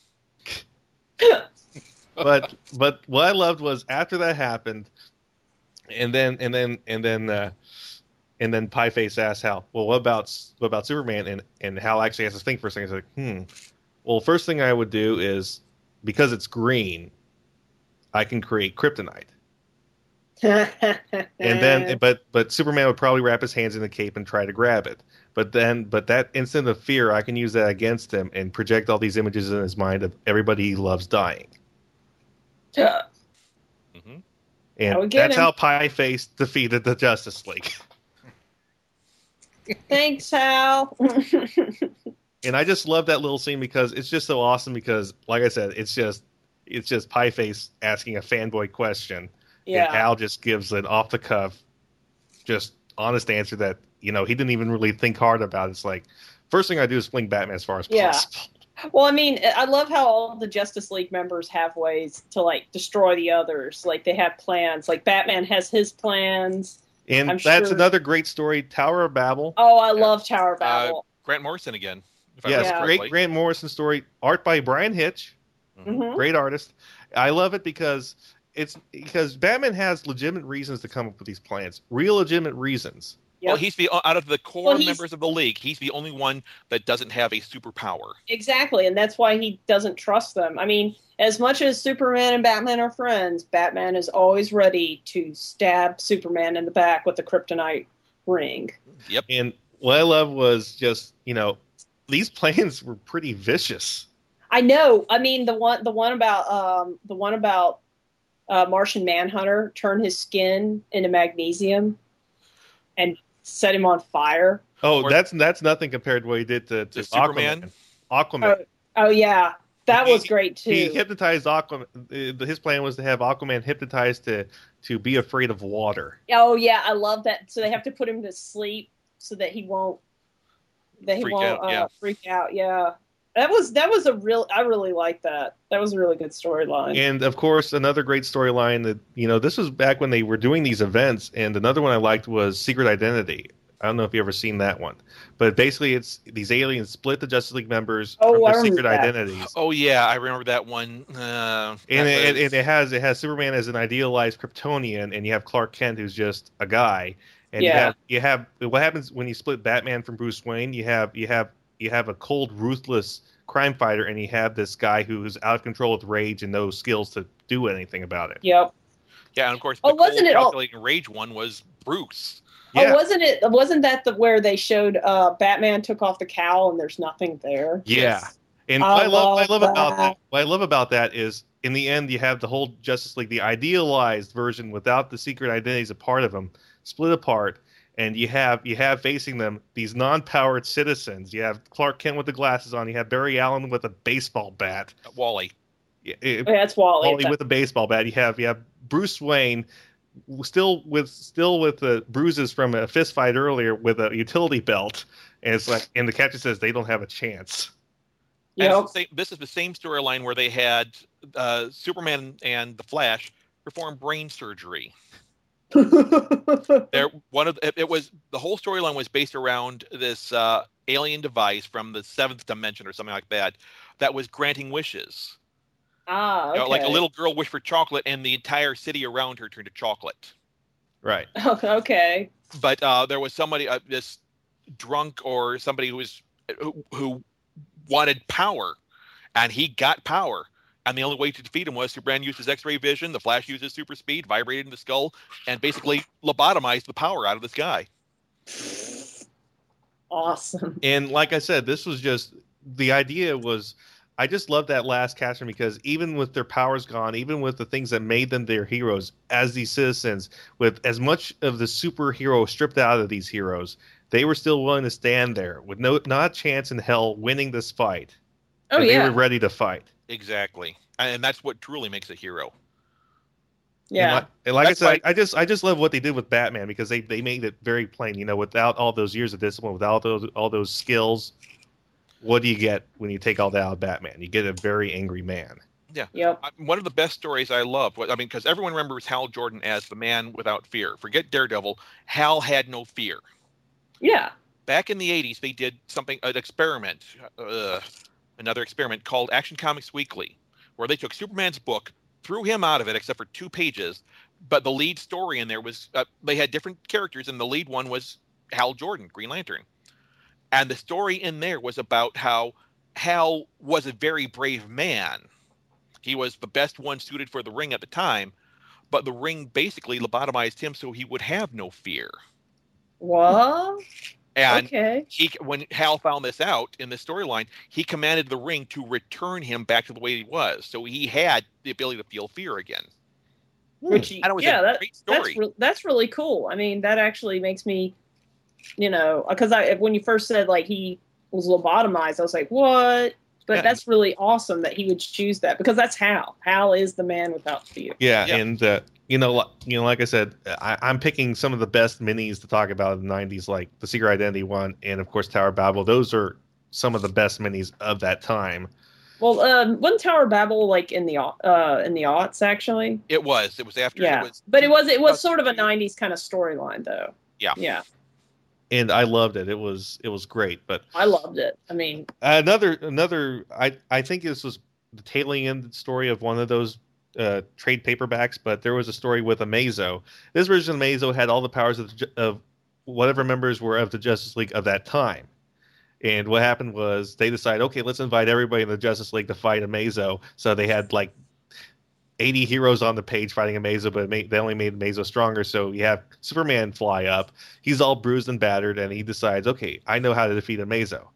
but but what I loved was after that happened, and then and then and then uh, and then Pieface asked Hal, "Well, what about what about Superman?" And and Hal actually has to think for a second. He's like, "Hmm. Well, first thing I would do is because it's green, I can create kryptonite." And then, but but Superman would probably wrap his hands in the cape and try to grab it. But then, but that instant of fear, I can use that against him and project all these images in his mind of everybody he loves dying. hmm And that's him. how Pieface defeated the Justice League. Thanks, Hal. And I just love that little scene because it's just so awesome. Because, like I said, it's just it's just Pieface asking a fanboy question, and. Al just gives an off the cuff, just honest answer that you know he didn't even really think hard about. It's like first thing I do is fling Batman as far as Yeah. possible. Well, I mean, I love how all the Justice League members have ways to like destroy the others. Like they have plans. Like Batman has his plans. And I'm that's sure- another great story, Tower of Babel. Oh, I Yeah. love Tower uh, Battle. Grant Morrison again. If I yes, remember great. Grant Morrison story, art by Bryan Hitch. Mhm. Mhm. great artist. I love it because it's because Batman has legitimate reasons to come up with these plans, real legitimate reasons. Yep. Well, he's the out of the core Well, members of the league. He's the only one that doesn't have a superpower. Exactly, and that's why he doesn't trust them. I mean, as much as Superman and Batman are friends, Batman is always ready to stab Superman in the back with the kryptonite ring. Yep. And what I love was just you know these plans were pretty vicious. I know. I mean, the one the one about um the one about uh, Martian Manhunter turned his skin into magnesium and set him on fire. Oh, Or- that's that's nothing compared to what he did to, to To Superman? Aquaman. Aquaman. Oh yeah, that He- was great too. He hypnotized Aquaman. uh, His plan was to have Aquaman hypnotized to to be afraid of water. Oh yeah, I love that. So they have to put him to sleep so that he won't that he Freak won't out, uh, yeah. freak out. Yeah, that was that was a real. I really like that. That was a really good storyline. And of course, another great storyline that you know this was back when they were doing these events, and another one I liked was Secret Identity. I don't know if you ever seen that one, but basically, it's these aliens split the Justice League members Oh, from their secret that. identities, Oh yeah, I remember that one. Uh, and that it, was- and it has it has Superman as an idealized Kryptonian, and you have Clark Kent who's just a guy, and you Yeah. have you have what happens when you split Batman from Bruce Wayne. You have you have you have a cold, ruthless crime fighter, and you have this guy who's out of control with rage and no skills to do anything about it. yep. yeah, and of course, Oh, wasn't cold it all- calculating rage one was Bruce. Yeah, Oh, wasn't it? Wasn't that the where they showed uh, Batman took off the cowl and there's nothing there? yeah. And I what I love, what I love love about that. that. What I love about that is, in the end, you have the whole Justice League, the idealized version without the secret identities a part of them, split apart, and you have you have facing them these non-powered citizens. You have Clark Kent with the glasses on. You have Barry Allen with a baseball bat. Wally. Yeah, it- Oh, that's Wally. Wally with a baseball bat. You have you have Bruce Wayne, still with still with the bruises from a fist fight earlier with a utility belt. And it's like, and the captain says they don't have a chance. And Yep. the same, this is the same storyline where they had uh, Superman and the Flash perform brain surgery. There, one of it, it was the whole storyline was based around this uh, alien device from the seventh dimension or something like that that was granting wishes. ah, You know, like a little girl wished for chocolate, and the entire city around her turned to chocolate. Right. okay. But uh, there was somebody, uh, this drunk or somebody who was who, who wanted power, and he got power. And the only way to defeat him was Superman used his X-ray vision, the Flash used his super speed, vibrated in the skull, and basically lobotomized the power out of this guy. Awesome. And like I said, this was just the idea was I just love that last caption because even with their powers gone, even with the things that made them their heroes as these citizens, with as much of the superhero stripped out of these heroes, they were still willing to stand there with no not a chance in hell winning this fight. Oh And yeah. They were ready to fight. Exactly, and that's what truly makes a hero. yeah. And like, and like I said, why- I just I just love what they did with Batman because they, they made it very plain. You know, without all those years of discipline, without those all those skills, what do you get when you take all that out of Batman? You get a very angry man. Yep. I- One of the best stories I love. was, I mean, because everyone remembers Hal Jordan as the man without fear. Forget Daredevil, Hal had no fear. Yeah. back in the 80s they did something an experiment uh, another experiment called action comics weekly where they took superman's book threw him out of it except for two pages but the lead story in there was uh, they had different characters and the lead one was hal jordan green lantern. And the story in there was about how hal was a very brave man. He was the best one suited for the ring at the time but the ring basically lobotomized him so he would have no fear. What? And okay. he when Hal found this out in the storyline, he commanded the ring to return him back to the way he was. So he had the ability to feel fear again. Which he- And it was yeah, a that, great that's re- that's really cool. I mean, that actually makes me, you know, because I when you first said like he was lobotomized, I was like, what? But Yeah. that's really awesome that he would choose that because that's Hal. Hal is the man without fear. Yeah, Yeah. and uh, you know, you know, like I said, I, I'm picking some of the best minis to talk about in the '90s, like the Secret Identity one, and of course Tower of Babel. Those are some of the best minis of that time. Well, um, wasn't Tower of Babel like in the uh in the aughts actually? It was. It was after. Yeah, It was, but it was it was sort of a '90s kind of storyline though. Yeah. Yeah, and I loved it. It was it was great. But I loved it. I mean, another another I I think this was the tailing end story of one of those uh, trade paperbacks. But there was a story with Amazo. This version of Amazo had all the powers of, the of whatever members were of the Justice League of that time. And what happened was they decided, okay, let's invite everybody in the Justice League to fight Amazo. So they had like 80 heroes on the page fighting Amazo, but it made, they only made Amazo stronger. So you have Superman fly up. He's all bruised and battered, and he decides, okay, I know how to defeat Amazo.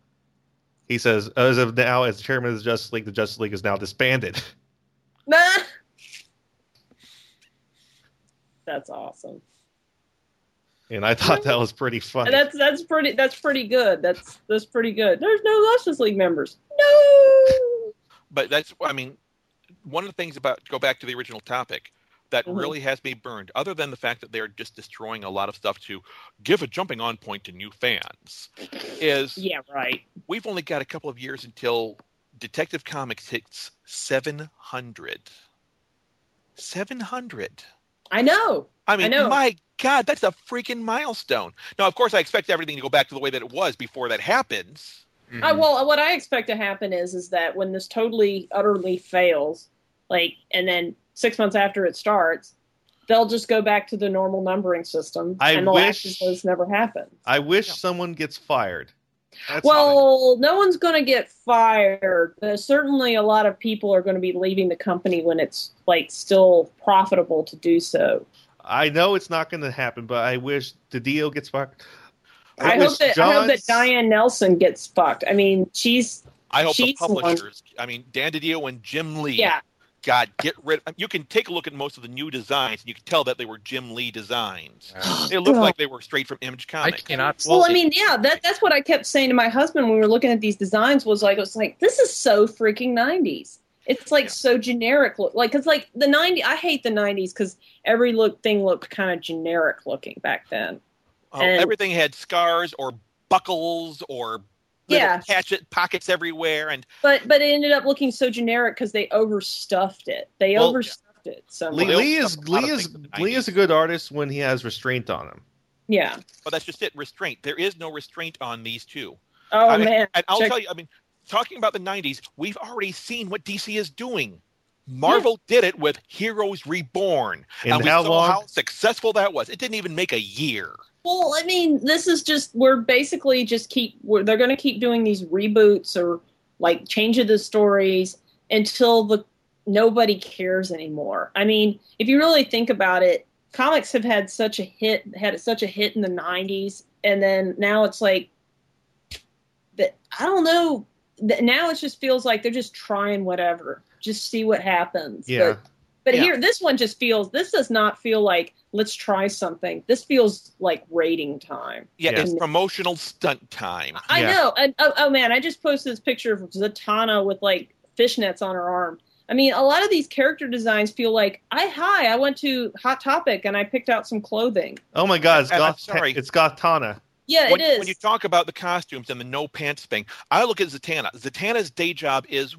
He says, as of now, as chairman of the Justice League, the Justice League is now disbanded. nah. That's awesome. And I thought that was pretty funny. And that's that's pretty that's pretty good. That's that's pretty good. There's no Justice League members. No. but that's. I mean, one of the things about go back to the original topic. that Mhm. really has me burned, other than the fact that they're just destroying a lot of stuff to give a jumping on point to new fans, is Yeah, right. we've only got a couple of years until Detective Comics hits 700. 700. I know. I mean, I know. my God, that's a freaking milestone. Now, of course, I expect everything to go back to the way that it was before that happens. Mhm. I, well, what I expect to happen is is that when this totally utterly fails, like, and then six months after it starts, they'll just go back to the normal numbering system, I and they'll act wish- as though this never happened. I wish Yeah. someone gets fired. That's Well, no one's going to get fired. But certainly, a lot of people are going to be leaving the company when it's like still profitable to do so. I know it's not going to happen, but I wish the deal gets fucked. I, wish hope that I hope that Diane Nelson gets fucked. I mean, she's I hope the She's the one- publishers, I mean, Dan DiDio and Jim Lee, yeah. God, get rid. You can take a look at most of the new designs, and you can tell that they were Jim Lee designs. They look Ugh. like they were straight from Image Comics. I cannot. Well, I mean, yeah, that that's what I kept saying to my husband when we were looking at these designs. Was like, it was like, this is so freaking nineties. It's like Yeah. so generic look, like because like the ninety. I hate the nineties because every look thing looked kind of generic looking back then. Oh, and- everything had scars or buckles or little Yeah. hatchet pockets everywhere, and But but it ended up looking so generic because they overstuffed it. They Well, overstuffed it so Lee, Lee is stuff a lot Lee is things in the Lee is a good artist when he has restraint on him. Yeah. but that's just it. Restraint. There is no restraint on these two. Oh I mean, man. And I'll Check- tell you, I mean, talking about the '90s, we've already seen what DC is doing. Marvel did it with Heroes Reborn, And we how saw long? how successful that was. It didn't even make a year. Well, I mean, this is just we're basically just keep we're, they're going to keep doing these reboots or like changing the stories until the nobody cares anymore. I mean, if you really think about it, comics have had such a hit had such a hit in the 90s and then now it's like that I don't know now it just feels like they're just trying whatever. Just see what happens. Yeah. But but Yeah. here, this one just feels. This does not feel like let's try something. This feels like rating time. Yeah, Yeah. it's promotional stunt time. I Yeah. know. And, oh, oh man, I just posted this picture of Zatanna with like fishnets on her arm. I mean, a lot of these character designs feel like I hi, I went to Hot Topic and I picked out some clothing. Oh my God, it's And I'm Goth. sorry. It's Gothana. Yeah, when, it is. when you talk about the costumes and the no pants thing, I look at Zatanna. Zatanna's day job is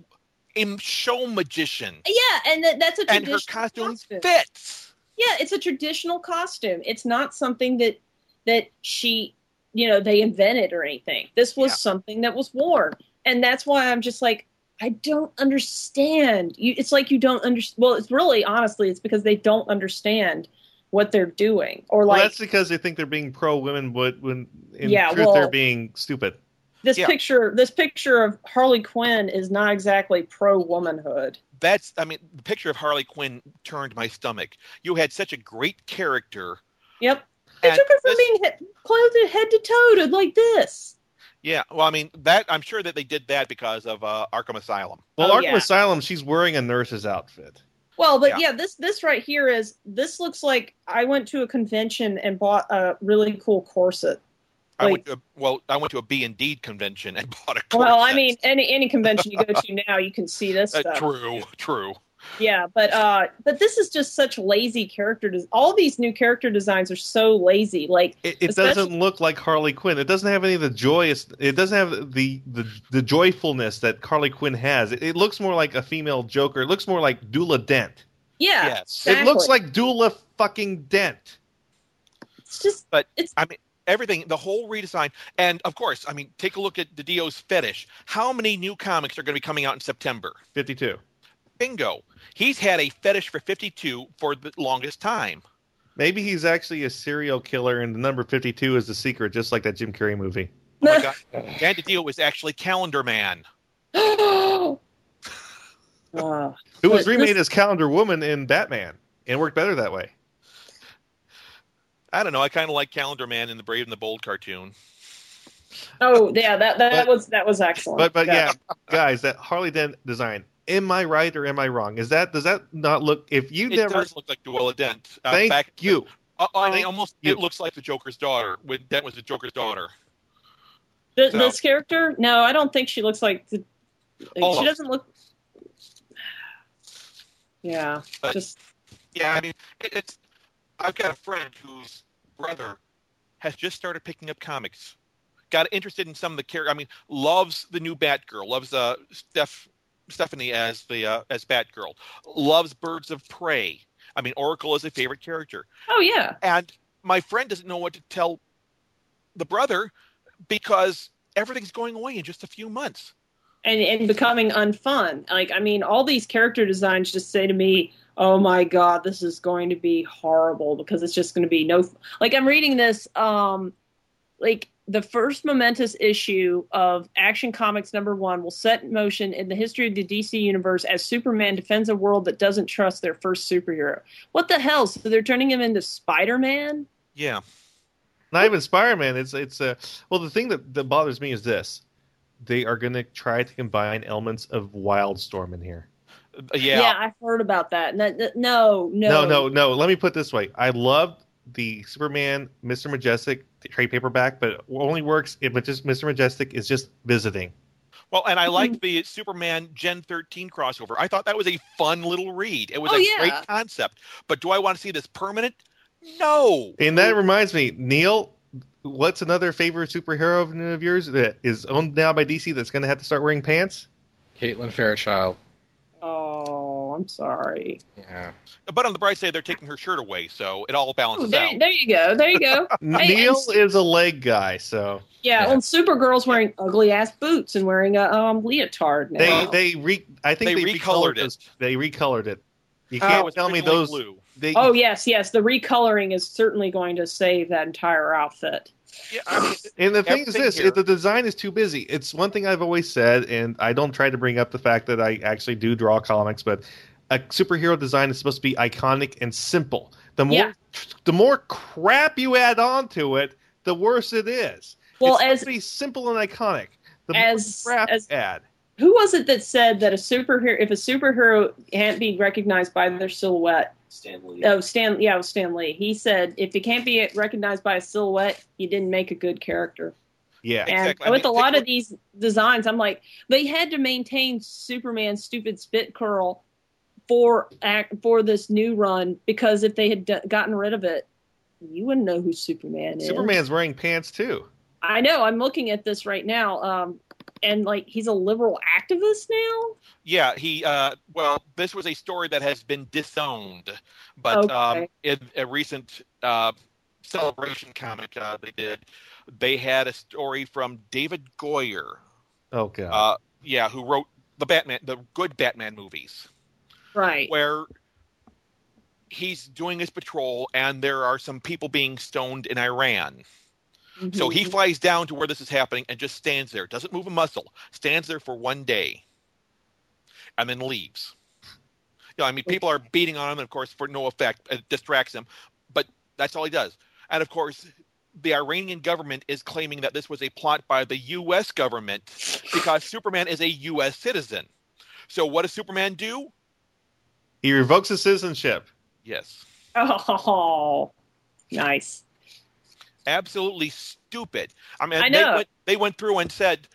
a show magician, yeah, and that, that's a and traditional her costume costume. fits. Yeah, it's a traditional costume. It's not something that that she, you know, they invented or anything. This was Yeah. something that was worn, and that's why I'm just like, I don't understand. You, it's like you don't understand. Well, it's really honestly, it's because they don't understand what they're doing, or Well, like that's because they think they're being pro women, but when in Yeah, truth well- they're being stupid. This yeah. picture. This picture of Harley Quinn is not exactly pro womanhood. That's, I mean, the picture of Harley Quinn turned my stomach. You had such a great character. Yep, they took her from this- being he- clothed head to toe to like this. Yeah, well, I mean, that I'm sure that they did that because of uh, Arkham Asylum. Well, Oh, Arkham yeah. Asylum, she's wearing a nurse's outfit. Well, but Yeah. yeah. this this right here is this looks like I went to a convention and bought a really cool corset. I Like- went to a, well, I went to a B and D convention and bought a. Well, I mean, any any convention you go to now, you can see this Uh, stuff. true, true. Yeah, but uh, but this is just such lazy character. Des- All these new character designs are so lazy. Like, It, it Especially- doesn't look like Harley Quinn. It doesn't have any of the joyous. It doesn't have the the, the joyfulness that Harley Quinn has. It, it looks more like a female Joker. It looks more like Duela Dent. yeah, Yes, It looks like Duela fucking Dent. it's just but It's- I mean, everything, the whole redesign, and of course, I mean, take a look at DiDio's fetish. How many new comics are going to be coming out in September? Fifty-two. Bingo. He's had a fetish for 52 for the longest time. Maybe he's actually a serial killer, and the number fifty-two is the secret, just like that Jim Carrey movie. Oh my god. Dan DiDio was actually Calendar Man. Uh, Who was remade this- as Calendar Woman in Batman, and worked better that way. I don't know. I kind of like Calendar Man in the Brave and the Bold cartoon. oh yeah, that that But- was that was excellent. But but yeah, guys, that Harley Dent design. Am I right or am I wrong? Is that does that not look? If you It never, does look like Duela Dent. Uh, thank back, you. Uh, I mean, Thank almost you. it looks like the Joker's daughter when Dent was the Joker's daughter. Th- So- this character, no, I don't think she looks like. The, Almost. she doesn't look. Yeah, But- just Yeah, I mean, it, it's. I've got a friend whose brother has just started picking up comics. Got interested in some of the characters. I mean, loves the new Batgirl. Loves uh Steph Stephanie as the uh, as Batgirl. Loves Birds of Prey. I mean, Oracle is a favorite character. Oh yeah. And my friend doesn't know what to tell the brother because everything's going away in just a few months. And and becoming unfun. Like I mean, all these character designs just say to me, "Oh my god, this is going to be horrible because it's just going to be no." Like I'm reading this, um, like the first momentous issue of Action Comics number one will set in motion in the history of the DC universe as Superman defends a world that doesn't trust their first superhero. What the hell? So they're turning him into Spider Man? Yeah. Not even Spider Man. It's it's uh, well the thing that, that bothers me is this: they are going to try to combine elements of Wildstorm in here. Uh, yeah. I've heard about that. No, no, no, No, no, no. Let me put it this way: I loved the Superman Mister Majestic trade paperback, but it only works if it's just Mister Majestic is just visiting. Well, and I liked the Superman Gen 13 crossover. I thought that was a fun little read. It was Oh, a yeah. great concept. But do I want to see this permanent? No. And that reminds me, Neil. What's another favorite superhero of- of yours that is owned now by DC that's going to have to start wearing pants? Caitlin Fairchild. Oh, I'm sorry. Yeah. But on the bright side, they're taking her shirt away, so it all Oh, balances there, out. there you go. There you go. Hey, Neil and- is a leg guy, so Yeah, Yeah. and Supergirl's wearing ugly ass boots and wearing a um, leotard they now. they re. I think They they, recolored those- it. They recolored it. You Oh, can't It tell me those. blue. They, oh yes, yes. The recoloring is certainly going to save that entire outfit. Yeah, I mean, And the thing is this: here- the design is too busy. It's one thing I've always said, and I don't try to bring up the fact that I actually do draw comics, but a superhero design is supposed to be iconic and simple. The more, Yeah. the more crap you add on to it, the worse it is. Well, it's as to be simple and iconic. The as- more crap as- you add. who was it that said that a superhero, if a superhero can't be recognized by their silhouette, Stanley. oh Stan, yeah, it was Stan Lee. He said if you can't be recognized by a silhouette, you didn't make a good character. Yeah, And Exactly. I with mean, a lot think of these designs, I'm like, they had to maintain Superman's stupid spit curl for act for this new run because if they had d- gotten rid of it, you wouldn't know who Superman is. Superman's wearing pants too. I know. I'm looking at this right now, um, and like he's a liberal activist now. Yeah, he. Uh, well, this was a story that has been disowned, but um, in a recent uh, celebration comic uh, they did, they had a story from David Goyer. Oh god. Uh, yeah, who wrote the Batman, the good Batman movies, Right. where he's doing his patrol, and there are some people being stoned in Iran. So he Mhm. flies down to where this is happening and just stands there, doesn't move a muscle, stands there for one day, and then leaves. You know, I mean, people are beating on him, and of course, for no effect, it distracts him, but that's all he does. And of course, the Iranian government is claiming that this was a plot by the U.S. government because Superman is a U.S. citizen. So what does Superman do? he revokes his citizenship. Yes, Oh, nice. Absolutely stupid. I mean, I they went they went through and said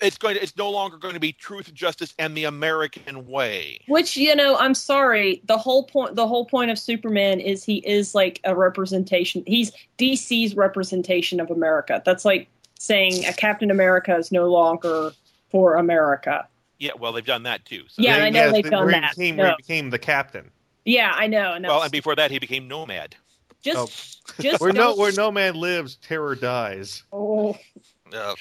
it's going to it's no longer going to be truth, justice, and the American way. Which you know, I'm sorry. The whole point, the whole point of Superman is he is like a representation. He's DC's representation of America. That's like saying a Captain America is no longer for America. Yeah, well, they've done that too. So. Yeah, I know they've done where he that. Became, No. where he became the captain. Yeah, I know. And Well, and before that, he became Nomad. Just, just Where no where no man lives, terror dies. Oh. Uh,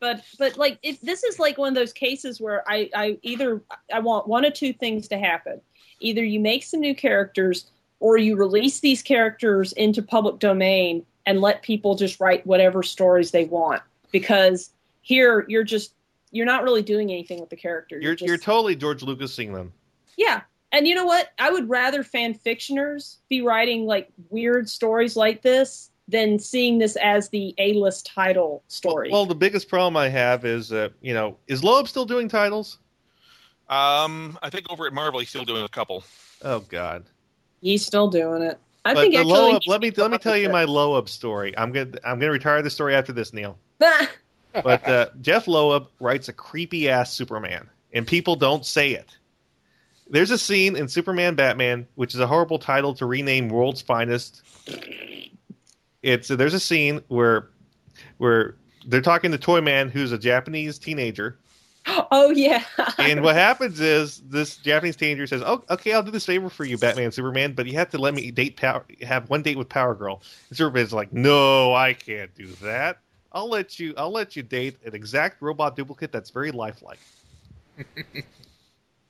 but but like if this is like one of those cases where I I either I want one of two things to happen. Either you make some new characters or you release these characters into public domain and let people just write whatever stories they want because here you're just you're not really doing anything with the character. You're just, you're totally George Lucasing them. yeah. And you know what? I would rather fan fictioners be writing like weird stories like this than seeing this as the A-list title story. Well, the biggest problem I have is, uh, you know, is Loeb still doing titles? um, I think over at Marvel, he's still doing a couple. Oh God! He's still doing it. I but think the actually. Loeb, let me let me tell you my Loeb story. I'm gonna I'm gonna retire the story after this, Neil. But uh, Jeph Loeb writes a creepy ass Superman, and people don't say it. There's a scene in Superman Batman, which is a horrible title to rename World's Finest. It's there's a scene where where they're talking to Toy Man, who's a Japanese teenager, Oh yeah. and what happens is this Japanese teenager says, "Oh, okay, I'll do this favor for you, Batman, Superman, but you have to let me date Power, have one date with Power Girl." And Superman's like, "No, I can't do that. I'll let you, I'll let you date an exact robot duplicate that's very lifelike."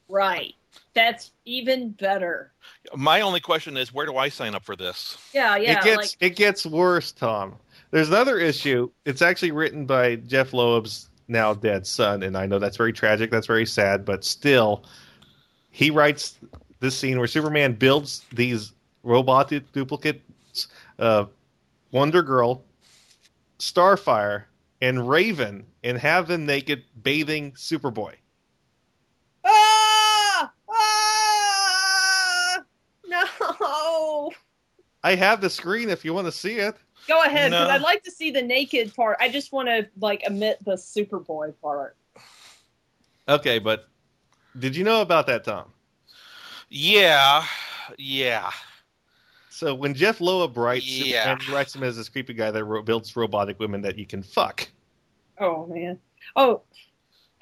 right. That's even better. My only question is, where do I sign up for this? Yeah, yeah. it gets like it gets worse, Tom. There's another issue. It's actually written by Jeph Loeb's now dead son, and I know that's very tragic. That's very sad, but still, he writes this scene where Superman builds these robot du- duplicates of Wonder Girl, Starfire, and Raven, and have them naked bathing Superboy. Ah! Ah! No. I have the screen if you want to see it. Go ahead, because No. I'd like to see the naked part. I just want to like omit the Superboy part. Okay, but did you know about that, Tom? Yeah, yeah. So when Jeph Loeb writes, Yeah. Superman, he writes him as this creepy guy that ro- builds robotic women that you can fuck. Oh man. Oh,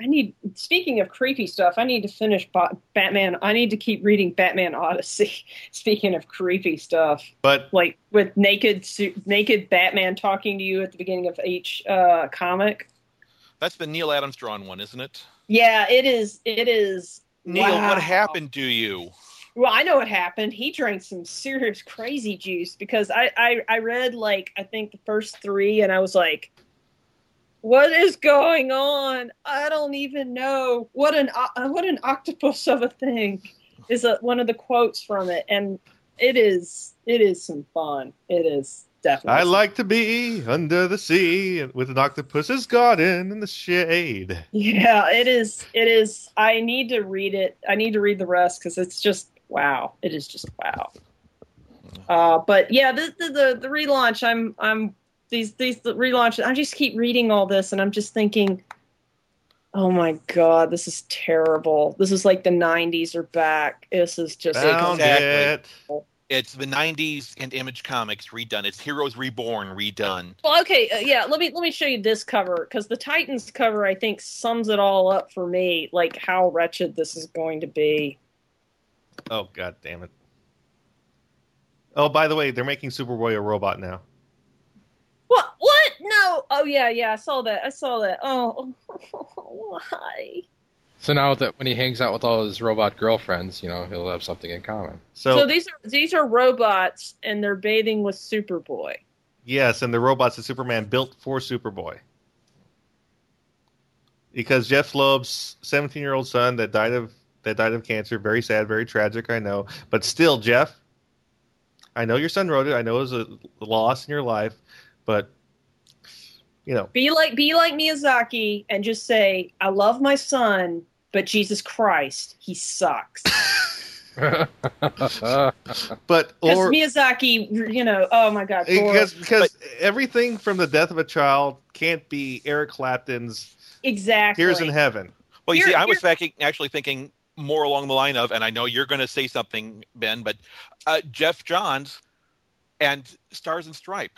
I need. Speaking of creepy stuff, I need to finish Ba- Batman. I need to keep reading Batman Odyssey. Speaking of creepy stuff, But like with naked su- naked Batman talking to you at the beginning of each uh, comic. That's the Neal Adams drawn one, isn't it? Yeah, it is. It is. Neil, Wow. what happened to you? Well, I know what happened. He drank some serious crazy juice because I, I, I read like I think the first three, and I was like, "What is going on? I don't even know what an o- what an octopus of a thing." Is a, one of the quotes from it, and it is it is some fun. It is definitely. I like to be under the sea with an octopus's garden in the shade. Yeah, it is. It is. I need to read it. I need to read the rest because it's just wow. It is just wow. Uh, but yeah, the, the the the relaunch. I'm I'm these these the relaunch. I just keep reading all this, and I'm just thinking, oh my god, this is terrible. This is like the '90s are back. This is just Found Exactly. it. It's the '90s and Image Comics redone. It's Heroes Reborn redone. Well, okay, uh, yeah. Let me let me show you this cover because the Titans cover I think sums it all up for me. Like how wretched this is going to be. Oh god damn it. Oh, by the way, they're making Superboy a robot now. What? What? No. Oh yeah, yeah. I saw that. I saw that. Oh, why? So now that when he hangs out with all his robot girlfriends, you know, he'll have something in common. So, So, these are these are robots, and they're bathing with Superboy. yes, and the robots that Superman built for Superboy. Because Jeph Loeb's 17-year-old son that died of that died of cancer, very sad, very tragic, I know. But still, Jeph, I know your son wrote it. I know it was a loss in your life, but you know, Be like be like Miyazaki, and just say, "I love my son, but Jesus Christ, he sucks." but Because or Miyazaki, you know, oh my God, Thor. because because everything from the death of a child can't be Eric Clapton's exactly. "Tears in Heaven." Well, you Here- see, I was here- actually thinking more along the line of, and I know you're going to say something, Ben, but uh, Geoff Johns and Stars and Stripe.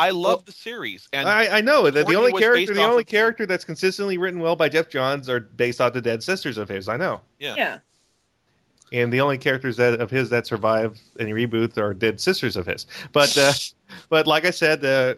I love Well, the series, and I, I know that the only character, the only of- character that's consistently written well by Geoff Johns are based off the dead sisters of his. I know, yeah. Yeah. and the only characters that of his that survive any reboot are dead sisters of his. But uh, but like I said, uh,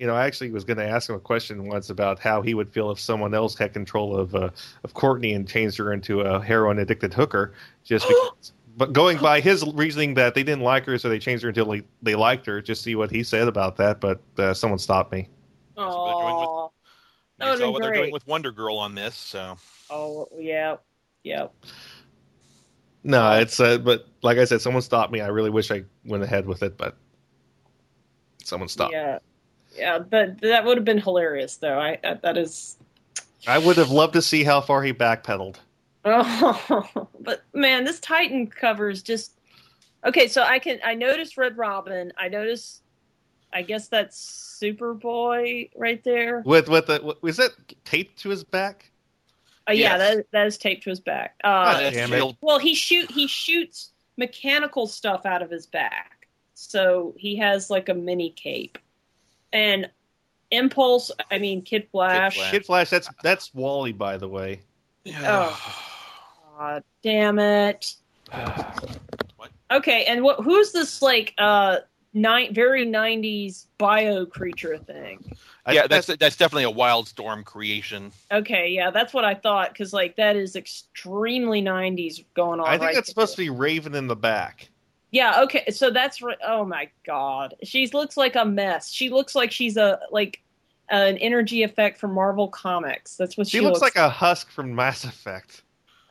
you know, I actually was going to ask him a question once about how he would feel if someone else had control of uh, of Courtney and changed her into a heroin addicted hooker. Just because, but going by his reasoning that they didn't like her, so they changed her until they, they liked her. Just see what he said about that. But uh, someone stopped me. That's what they're doing with- Oh, That You saw been what they're doing with Wonder Girl on this, so oh, yeah, yeah. No, it's uh, but like I said, someone stopped me. I really wish I went ahead with it, but someone stopped. Yeah, yeah, but that would have been hilarious, though. I, I that is. I would have loved to see how far he backpedaled. Oh, but man, this Titan cover is just okay. So I can I noticed Red Robin. I noticed. I guess that's Superboy right there. With with the was that taped to his back? Uh, yeah, Yes. that that is taped to his back. Uh, that's damn it. shield. well, he shoot he shoots mechanical stuff out of his back, so he has like a mini cape. And Impulse, I mean Kid Flash. Flash. Kid Flash, that's that's Wally, by the way. Oh. God damn it. What? Okay, and what? Who's this like uh ni- very '90s bio creature thing? I- yeah, that's that's definitely a Wildstorm creation. Okay, yeah, that's what I thought because like that is extremely '90s going on. I think right that's there. supposed to be Raven in the back. Yeah, okay, so that's right. Oh my god, she looks like a mess. She looks like she's a like an energy effect from Marvel Comics. That's what she, She looks like a husk from Mass Effect.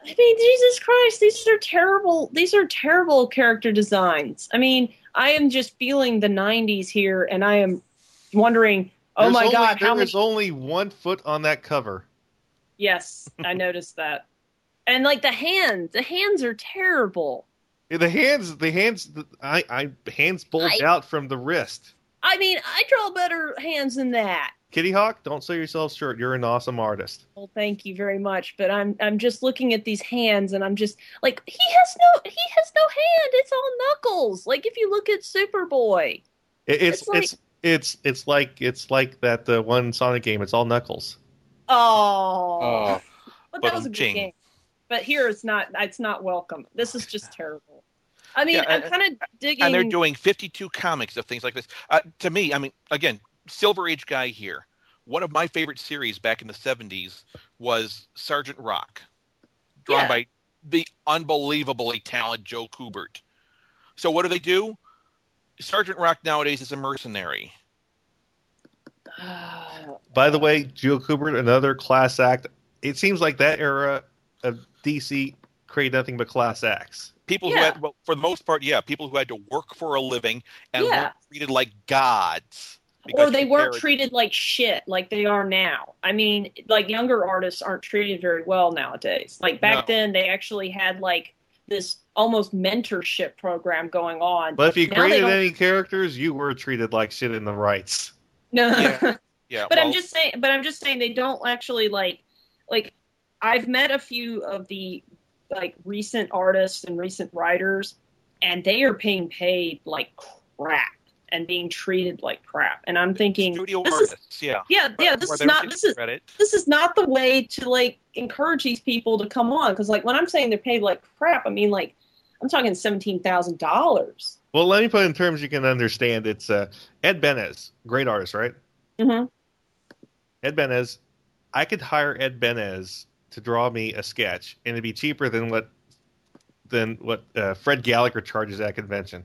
I mean, Jesus Christ, these are terrible. These are terrible character designs. I mean, I am just feeling the '90s here, and I am wondering, oh There's my only, god, there much? is only one foot on that cover. Yes, I noticed that. And like the hands, the hands are terrible. The hands, the hands, the, I, I hands bulge I- out from the wrist. I mean, I draw better hands than that. Kitty Hawk, don't sell yourself short. You're an awesome artist. Well, thank you very much, but I'm I'm just looking at these hands, and I'm just like, he has no he has no hand. It's all knuckles. Like if you look at Superboy. It, it's It's like- it's it's it's like it's like that the one Sonic game. It's all knuckles. Oh, Oh, but that was a good Ba-dum-ching. game. But here it's not. It's not welcome. This is just terrible. I mean, Yeah, I'm kind of digging. and they're doing 52 comics of things like this. Uh, to me, I mean, again, Silver Age guy here. One of my favorite series back in the 70s was Sergeant Rock, drawn Yeah. by the unbelievably talented Joe Kubert. So what do they do? Sergeant Rock nowadays is a mercenary. By the way, Joe Kubert, another class act. It seems like that era of DC created nothing but class acts. People who had, well, for the most part, yeah, people who had to work for a living and Yeah. weren't treated like gods. Or they weren't compared- treated like shit like they are now. I mean, like younger artists aren't treated very well nowadays. Like back No. then, they actually had like this almost mentorship program going on. But if you Now created any characters, you were treated like shit in the rights. no, Yeah. Yeah, but I'm just saying. But I'm just saying they don't actually like like. I've met a few of the like recent artists and recent writers, and they are being paid like crap and being treated like crap. And I'm thinking, studio this is artists, yeah. yeah, yeah, this Where is they not this is credit. this is not the way to like encourage these people to come on because like when i'm saying they're paid like crap i mean like i'm talking $17000 Well, let me put it in terms you can understand. It's uh, Ed Benes, great artist, right? mm-hmm. Ed Benes. I could hire Ed Benes to draw me a sketch, and it'd be cheaper than what than what uh, Fred Gallagher charges at a convention.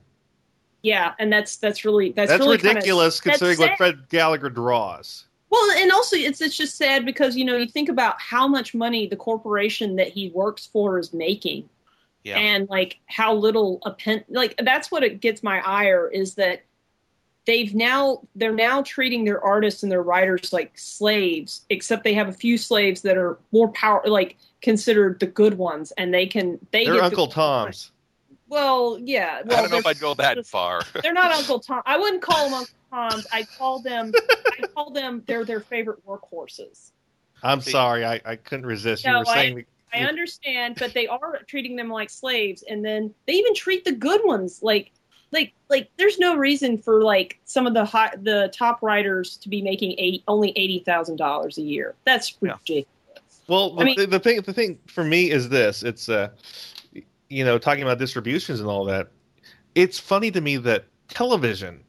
Yeah and that's that's really that's, That's, really kinda- ridiculous that's considering what. Fred Gallagher draws. well and also it's it's just sad because you know you think about how much money the corporation that he works for is making Yeah. and like how little a pen like that's what it gets my ire is that they've now they're now treating their artists and their writers like slaves except they have a few slaves that are more power like considered the good ones and they can they They're Uncle Tom's. Well yeah well, I don't know if I'd go that far. they're not uncle tom i wouldn't call them uncle toms i call them i call them they're their favorite workhorses I'm See- sorry, I, I couldn't resist. You were saying I Yeah. understand, but they are treating them like slaves, and then they even treat the good ones like, like, like. There's no reason for like some of the hot, the top writers to be making eight only eighty thousand dollars a year. That's Yeah. Well, the, I mean- the, the thing the thing for me is this: it's uh, you know, talking about distributions and all that. It's funny to me that television,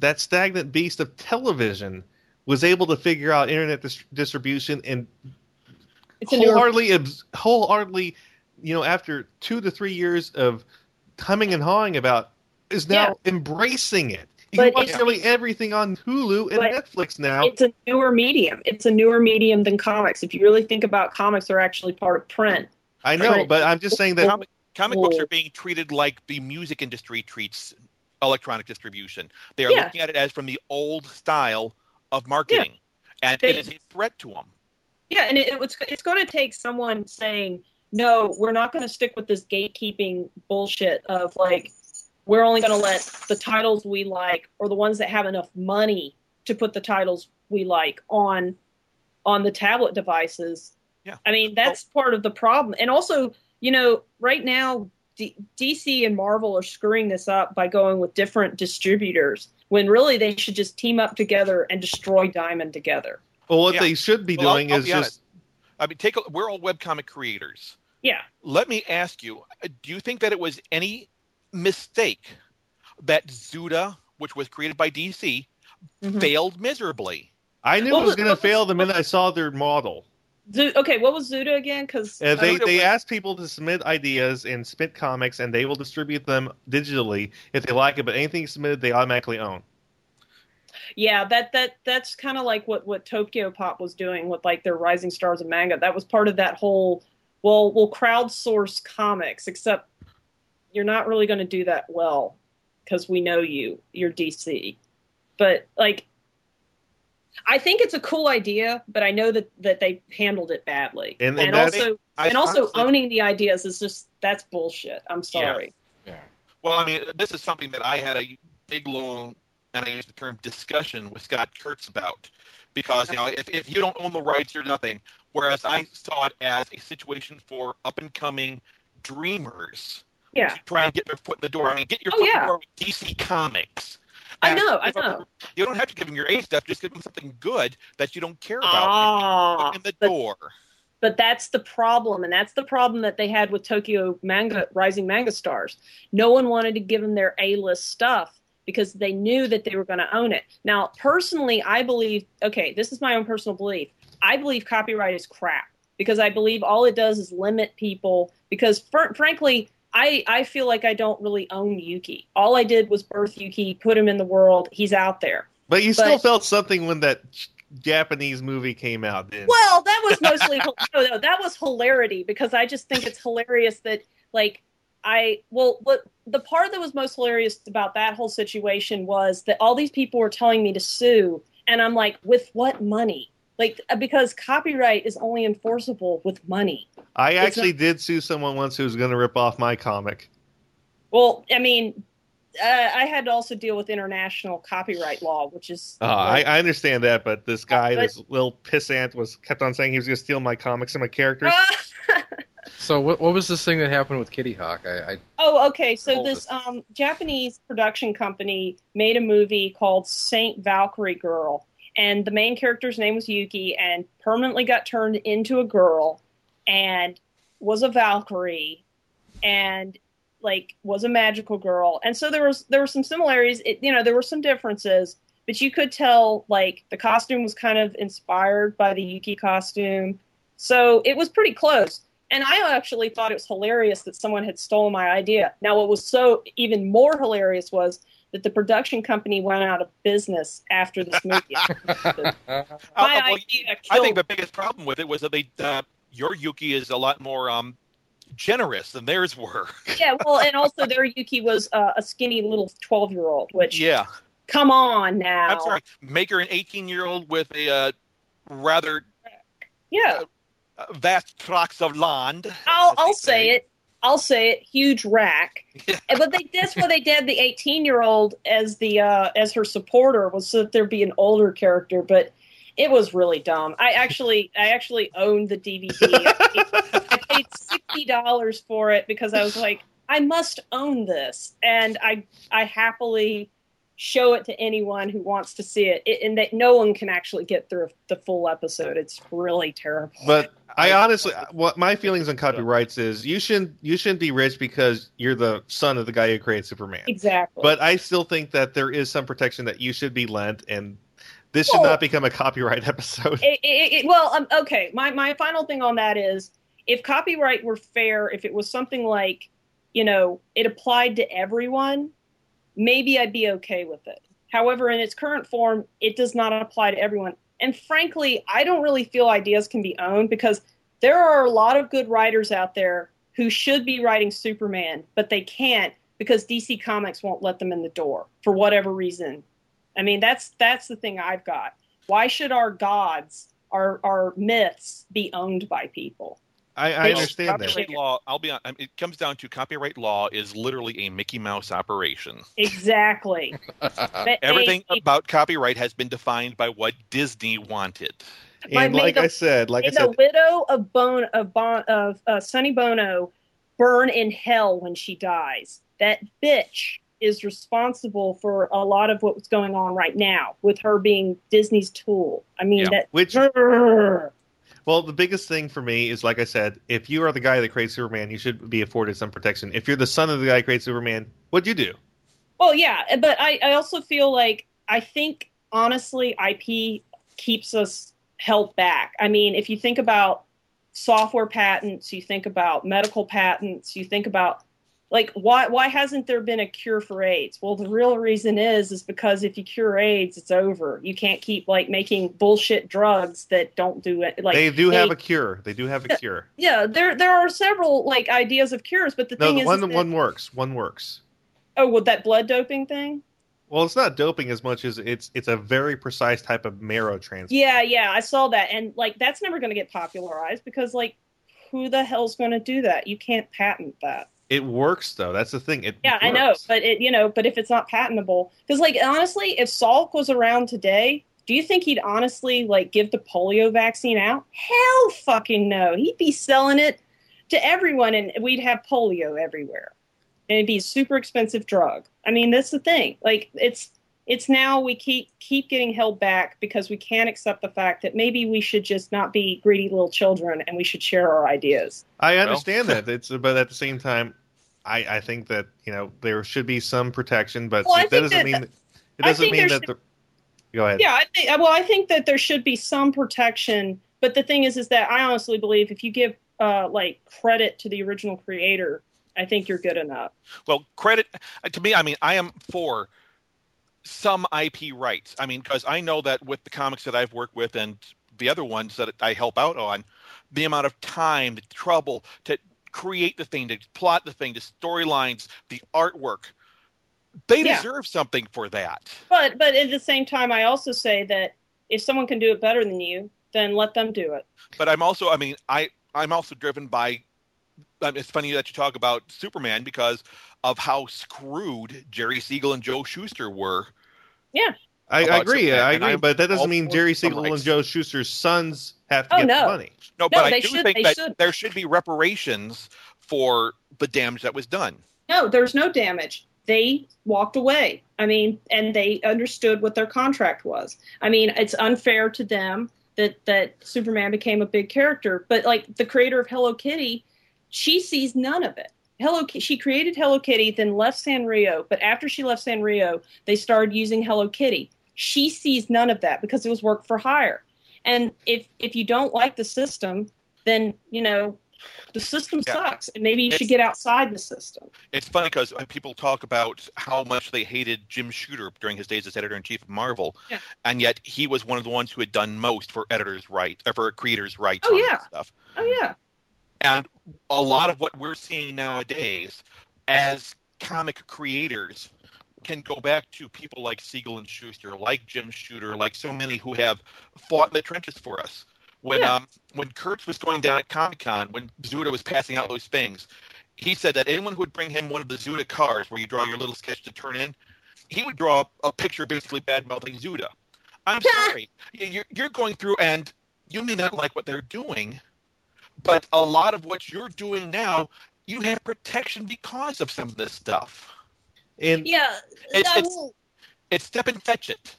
that stagnant beast of television, was able to figure out internet dis- distribution and It's wholeheartedly, abs- wholeheartedly, you know, after two to three years of humming and hawing about, is now embracing it. You But watch it's- nearly everything on Hulu and Netflix now. it's a newer medium. It's a newer medium than comics. If you really think about comics, they're actually part of print. I know, Right. but I'm just saying that comic, comic books are being treated like the music industry treats electronic distribution. They are Yeah. looking at it as from the old style of marketing, and They- it is a threat to them. Yeah, and it, it's it's going to take someone saying, "No, we're not going to stick with this gatekeeping bullshit of like we're only going to let the titles we like or the ones that have enough money to put the titles we like on on the tablet devices Yeah. I mean, that's part of the problem. And also, you know, right now, D- DC and Marvel are screwing this up by going with different distributors when really they should just team up together and destroy Diamond together. Well, what Yeah. they should be Well, I'll- doing I'll is be just honest. I mean, take a, we're all webcomic creators. Yeah. Let me ask you: uh, Do you think that it was any mistake that Zuda, which was created by DC, Mhm. failed miserably? I knew What it was was- going to fail the minute I saw their model. Okay, what was Zuda again? Because Uh, they they was- ask people to submit ideas and submit comics, and they will distribute them digitally if they like it. But anything submitted, they automatically own. yeah, that that that's kind of like what what Tokyopop was doing with like their Rising Stars of manga. That was part of that whole. Well, we'll crowdsource comics, except you're not really going to do that well because we know you. You're DC, but like. I think it's a cool idea, but I know that, that they handled it badly. And- And, and that's- also, I and also honestly- owning the ideas is just that's bullshit. I'm sorry. Yeah. Well, I mean, this is something that I had a big, long, and I use the term discussion with Scott Kurtz about. Because, you know, if, if you don't own the rights, you're nothing. Whereas I saw it as a situation for up and coming dreamers Yeah, to try and get their foot in the door. I mean, get your Oh, foot in the door with DC Comics. I know, I know. You don't have to give them your A stuff, just give them something good that you don't care about. Ah, in the but- door. but that's the problem and that's the problem that they had with tokyo manga rising manga stars no one wanted to give them their a-list stuff because they knew that they were going to own it now personally i believe okay this is my own personal belief i believe copyright is crap because i believe all it does is limit people because fr- frankly I, I feel like I don't really own Yuki. All I did was birth Yuki, put him in the world. He's out there. But you still But- felt something when that Japanese movie came out. Didn't? Well, that was mostly no, no, that was hilarity because I just think it's hilarious that like I well, what the part that was most hilarious about that whole situation was that all these people were telling me to sue, and I'm like, with what money? Like uh, because copyright is only enforceable with money. I it's actually did sue someone once who was going to rip off my comic. Well, I mean, uh, I had to also deal with international copyright law, which is Uh, I, I understand that, but this guy, But- this little pissant, was kept on saying he was going to steal my comics and my characters. So what what was this thing that happened with Kitty Hawk? I, I Oh, okay. So this um, Japanese production company made a movie called Saint Valkyrie Girl, and the main character's name was Yuki, and permanently got turned into a girl, and was a Valkyrie, and like was a magical girl, and so there was there were some similarities. It, you know, there were some differences, but you could tell like the costume was kind of inspired by the Yuki costume, so it was pretty close. And I actually thought it was hilarious that someone had stolen my idea. Now, what was so even more hilarious was that the production company went out of business after this movie. Uh, my well, idea I think the biggest problem with it was that they uh, your Yuki is a lot more um, generous than theirs were. yeah, well, and also their Yuki was uh, a skinny little twelve-year-old. Which, yeah, come on now. I'm sorry. Make her an 18 year old with a uh, rather Yeah, uh, vast tracts of land. I'll I'll say it. I'll say it. Huge rack. Yeah. But they, that's why they did the 18 year old as the uh, as her supporter was so that there'd be an older character. But it was really dumb. I actually I actually owned the DVD. I paid, I paid sixty dollars for it because I was like, I must own this, and I I happily show it to anyone who wants to see it, it and that no one can actually get through the full episode. It's really terrible. But I honestly, what my feelings on copyrights is, you shouldn't you shouldn't be rich because you're the son of the guy who created Superman. exactly. But I still think that there is some protection that you should be lent, and this should Well- not become a copyright episode. it, it, it, well, um, okay. My my final thing on that is, if copyright were fair, if it was something like, you know, it applied to everyone, maybe I'd be okay with it. However, in its current form, it does not apply to everyone. And frankly, I don't really feel ideas can be owned because there are a lot of good writers out there who should be writing Superman, but they can't because DC Comics won't let them in the door for whatever reason. I mean, that's that's the thing I've got. Why should our gods, our our myths, be owned by people? I, I Well, understand that. copyright law. I'll be. hon- I mean, It comes down to copyright law is literally a Mickey Mouse operation. Exactly. Everything a- a- about copyright has been defined by what Disney wanted. And like the- I said, like I May the widow of Bon of bon of uh, Sonny Bono burn in hell when she dies. That bitch is responsible for a lot of what's going on right now with her being Disney's tool. I mean Yeah. that. which. Well, the biggest thing for me is like I said, if you are the guy that creates Superman, you should be afforded some protection. If you're the son of the guy who creates Superman, what'd you do? Well, yeah, but I, I also feel like I think honestly, IP keeps us held back. I mean, if you think about software patents, you think about medical patents, you think about like why why hasn't there been a cure for AIDS? Well, the real reason is is because if you cure AIDS, it's over. You can't keep like making bullshit drugs that don't do it. Like they do have a cure. They do have a cure. yeah, there there are several like ideas of cures, but the No, thing the is, one is that- one works. One works. oh, with that blood doping thing. Well, it's not doping as much as it's it's a very precise type of marrow transplant. Yeah, yeah, I saw that, and like that's never going to get popularized because like who the hell's going to do that? You can't patent that. It works though. That's the thing. It Yeah, I know, but it you know, but if it's not patentable, because like honestly, if Salk was around today, do you think he'd honestly like give the polio vaccine out? Hell, fucking no. He'd be selling it to everyone, and we'd have polio everywhere, and it'd be a super expensive drug. I mean, that's the thing. Like it's it's now we keep keep getting held back because we can't accept the fact that maybe we should just not be greedy little children and we should share our ideas. I understand that. It's but at the same time, I I think that you know there should be some protection, but Well, that doesn't that- mean it doesn't mean there that. The, go ahead. Yeah, I think, well, I think that there should be some protection, but the thing is, is that I honestly believe if you give uh, like credit to the original creator, I think you're good enough. Well, credit uh, to me. I mean, I am for some IP rights. I mean, because I know that with the comics that I've worked with and the other ones that I help out on, the amount of time, the trouble to create the thing, to plot the thing, the storylines, the artwork, they Yeah. deserve something for that. But but at the same time, I also say that if someone can do it better than you, then let them do it. But I'm also, I mean, I I'm also driven by. It's funny that you talk about Superman because of how screwed Jerry Siegel and Joe Shuster were. I, I agree. Superman, I agree, but that doesn't mean Jerry Siegel and. Joe Shuster's sons have to Oh, get no. the money. No, No, but I do should- think that should. there should be reparations for the damage that was done. No, there's no damage. They walked away. I mean, and they understood what their contract was. I mean, it's unfair to them that that Superman became a big character, but like the creator of Hello Kitty, she sees none of it. Hello, she created Hello Kitty, then left Sanrio. But after she left Sanrio, they started using Hello Kitty. She sees none of that because it was work for hire. And if if you don't like the system, then you know the system Yeah. sucks, and maybe you It's- should get outside the system. It's funny because people talk about how much they hated Jim Shooter during his days as editor in chief of Marvel, Yeah. and yet he was one of the ones who had done most for editors' right or for creators' rights. Oh, on yeah. stuff. Oh yeah. And a lot of what we're seeing nowadays as comic creators can go back to people like Siegel and Shuster, like Jim Shooter, like so many who have fought in the trenches for us. When Yeah. um when Kurtz was going down at Comic Con, when Zuda was passing out those things, he said that anyone who would bring him one of the Zuda cards where you draw your little sketch to turn in, he would draw a picture basically bad mouthing Zuda. I'm sorry. You're, you're going through and you may not like what they're doing, but a lot of what you're doing now, you have protection because of some of this stuff. And Yeah, It's- it's- will- It's step and fetch it.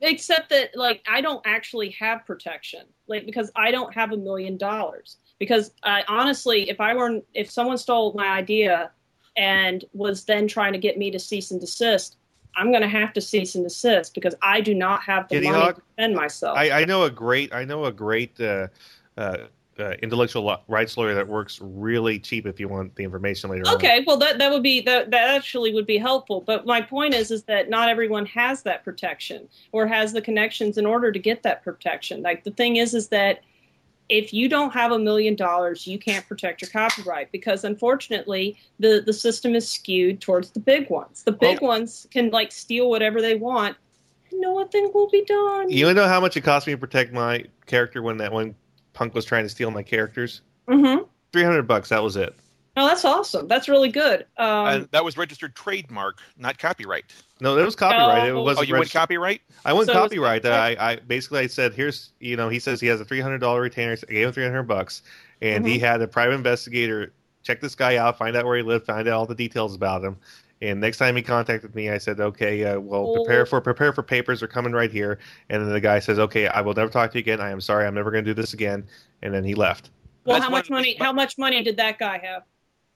except that like I don't actually have protection, like because I don't have a million dollars. Because I honestly, if I were, if someone stole my idea and was then trying to get me to cease and desist, I'm going to have to cease and desist because I do not have the Kitty money Hawk, to defend myself. I, I know a great I know a great uh, uh, uh, intellectual rights lawyer that works really cheap if you want the information later on. Okay, well that that would be that that actually would be helpful. But my point is is that not everyone has that protection or has the connections in order to get that protection. Like the thing is is that if you don't have a million dollars, you can't protect your copyright because unfortunately the the system is skewed towards the big ones. The big ones can like steal whatever they want. and Nothing will be done. You know how much it cost me to protect my character when that one punk was trying to steal my characters? hmm Three hundred bucks. That was it. Oh, that's awesome. That's really good. Um, and that was registered trademark, not copyright. No, it was copyright. It Oh. wasn't Oh, you went copyright? I went So it was copyright. copyright? I, I basically I said, here's you know, he says he has a three hundred dollar retainer. I gave him three hundred bucks, and he Mm-hmm. had a private investigator check this guy out, find out where he lived, find out all the details about him. And next time he contacted me, I said, okay, uh, well, prepare for prepare for papers. They're coming right here. And then the guy says, okay, I will never talk to you again. I am sorry. I'm never going to do this again. And then he left. well, That's how much of the- money? How much money did that guy have?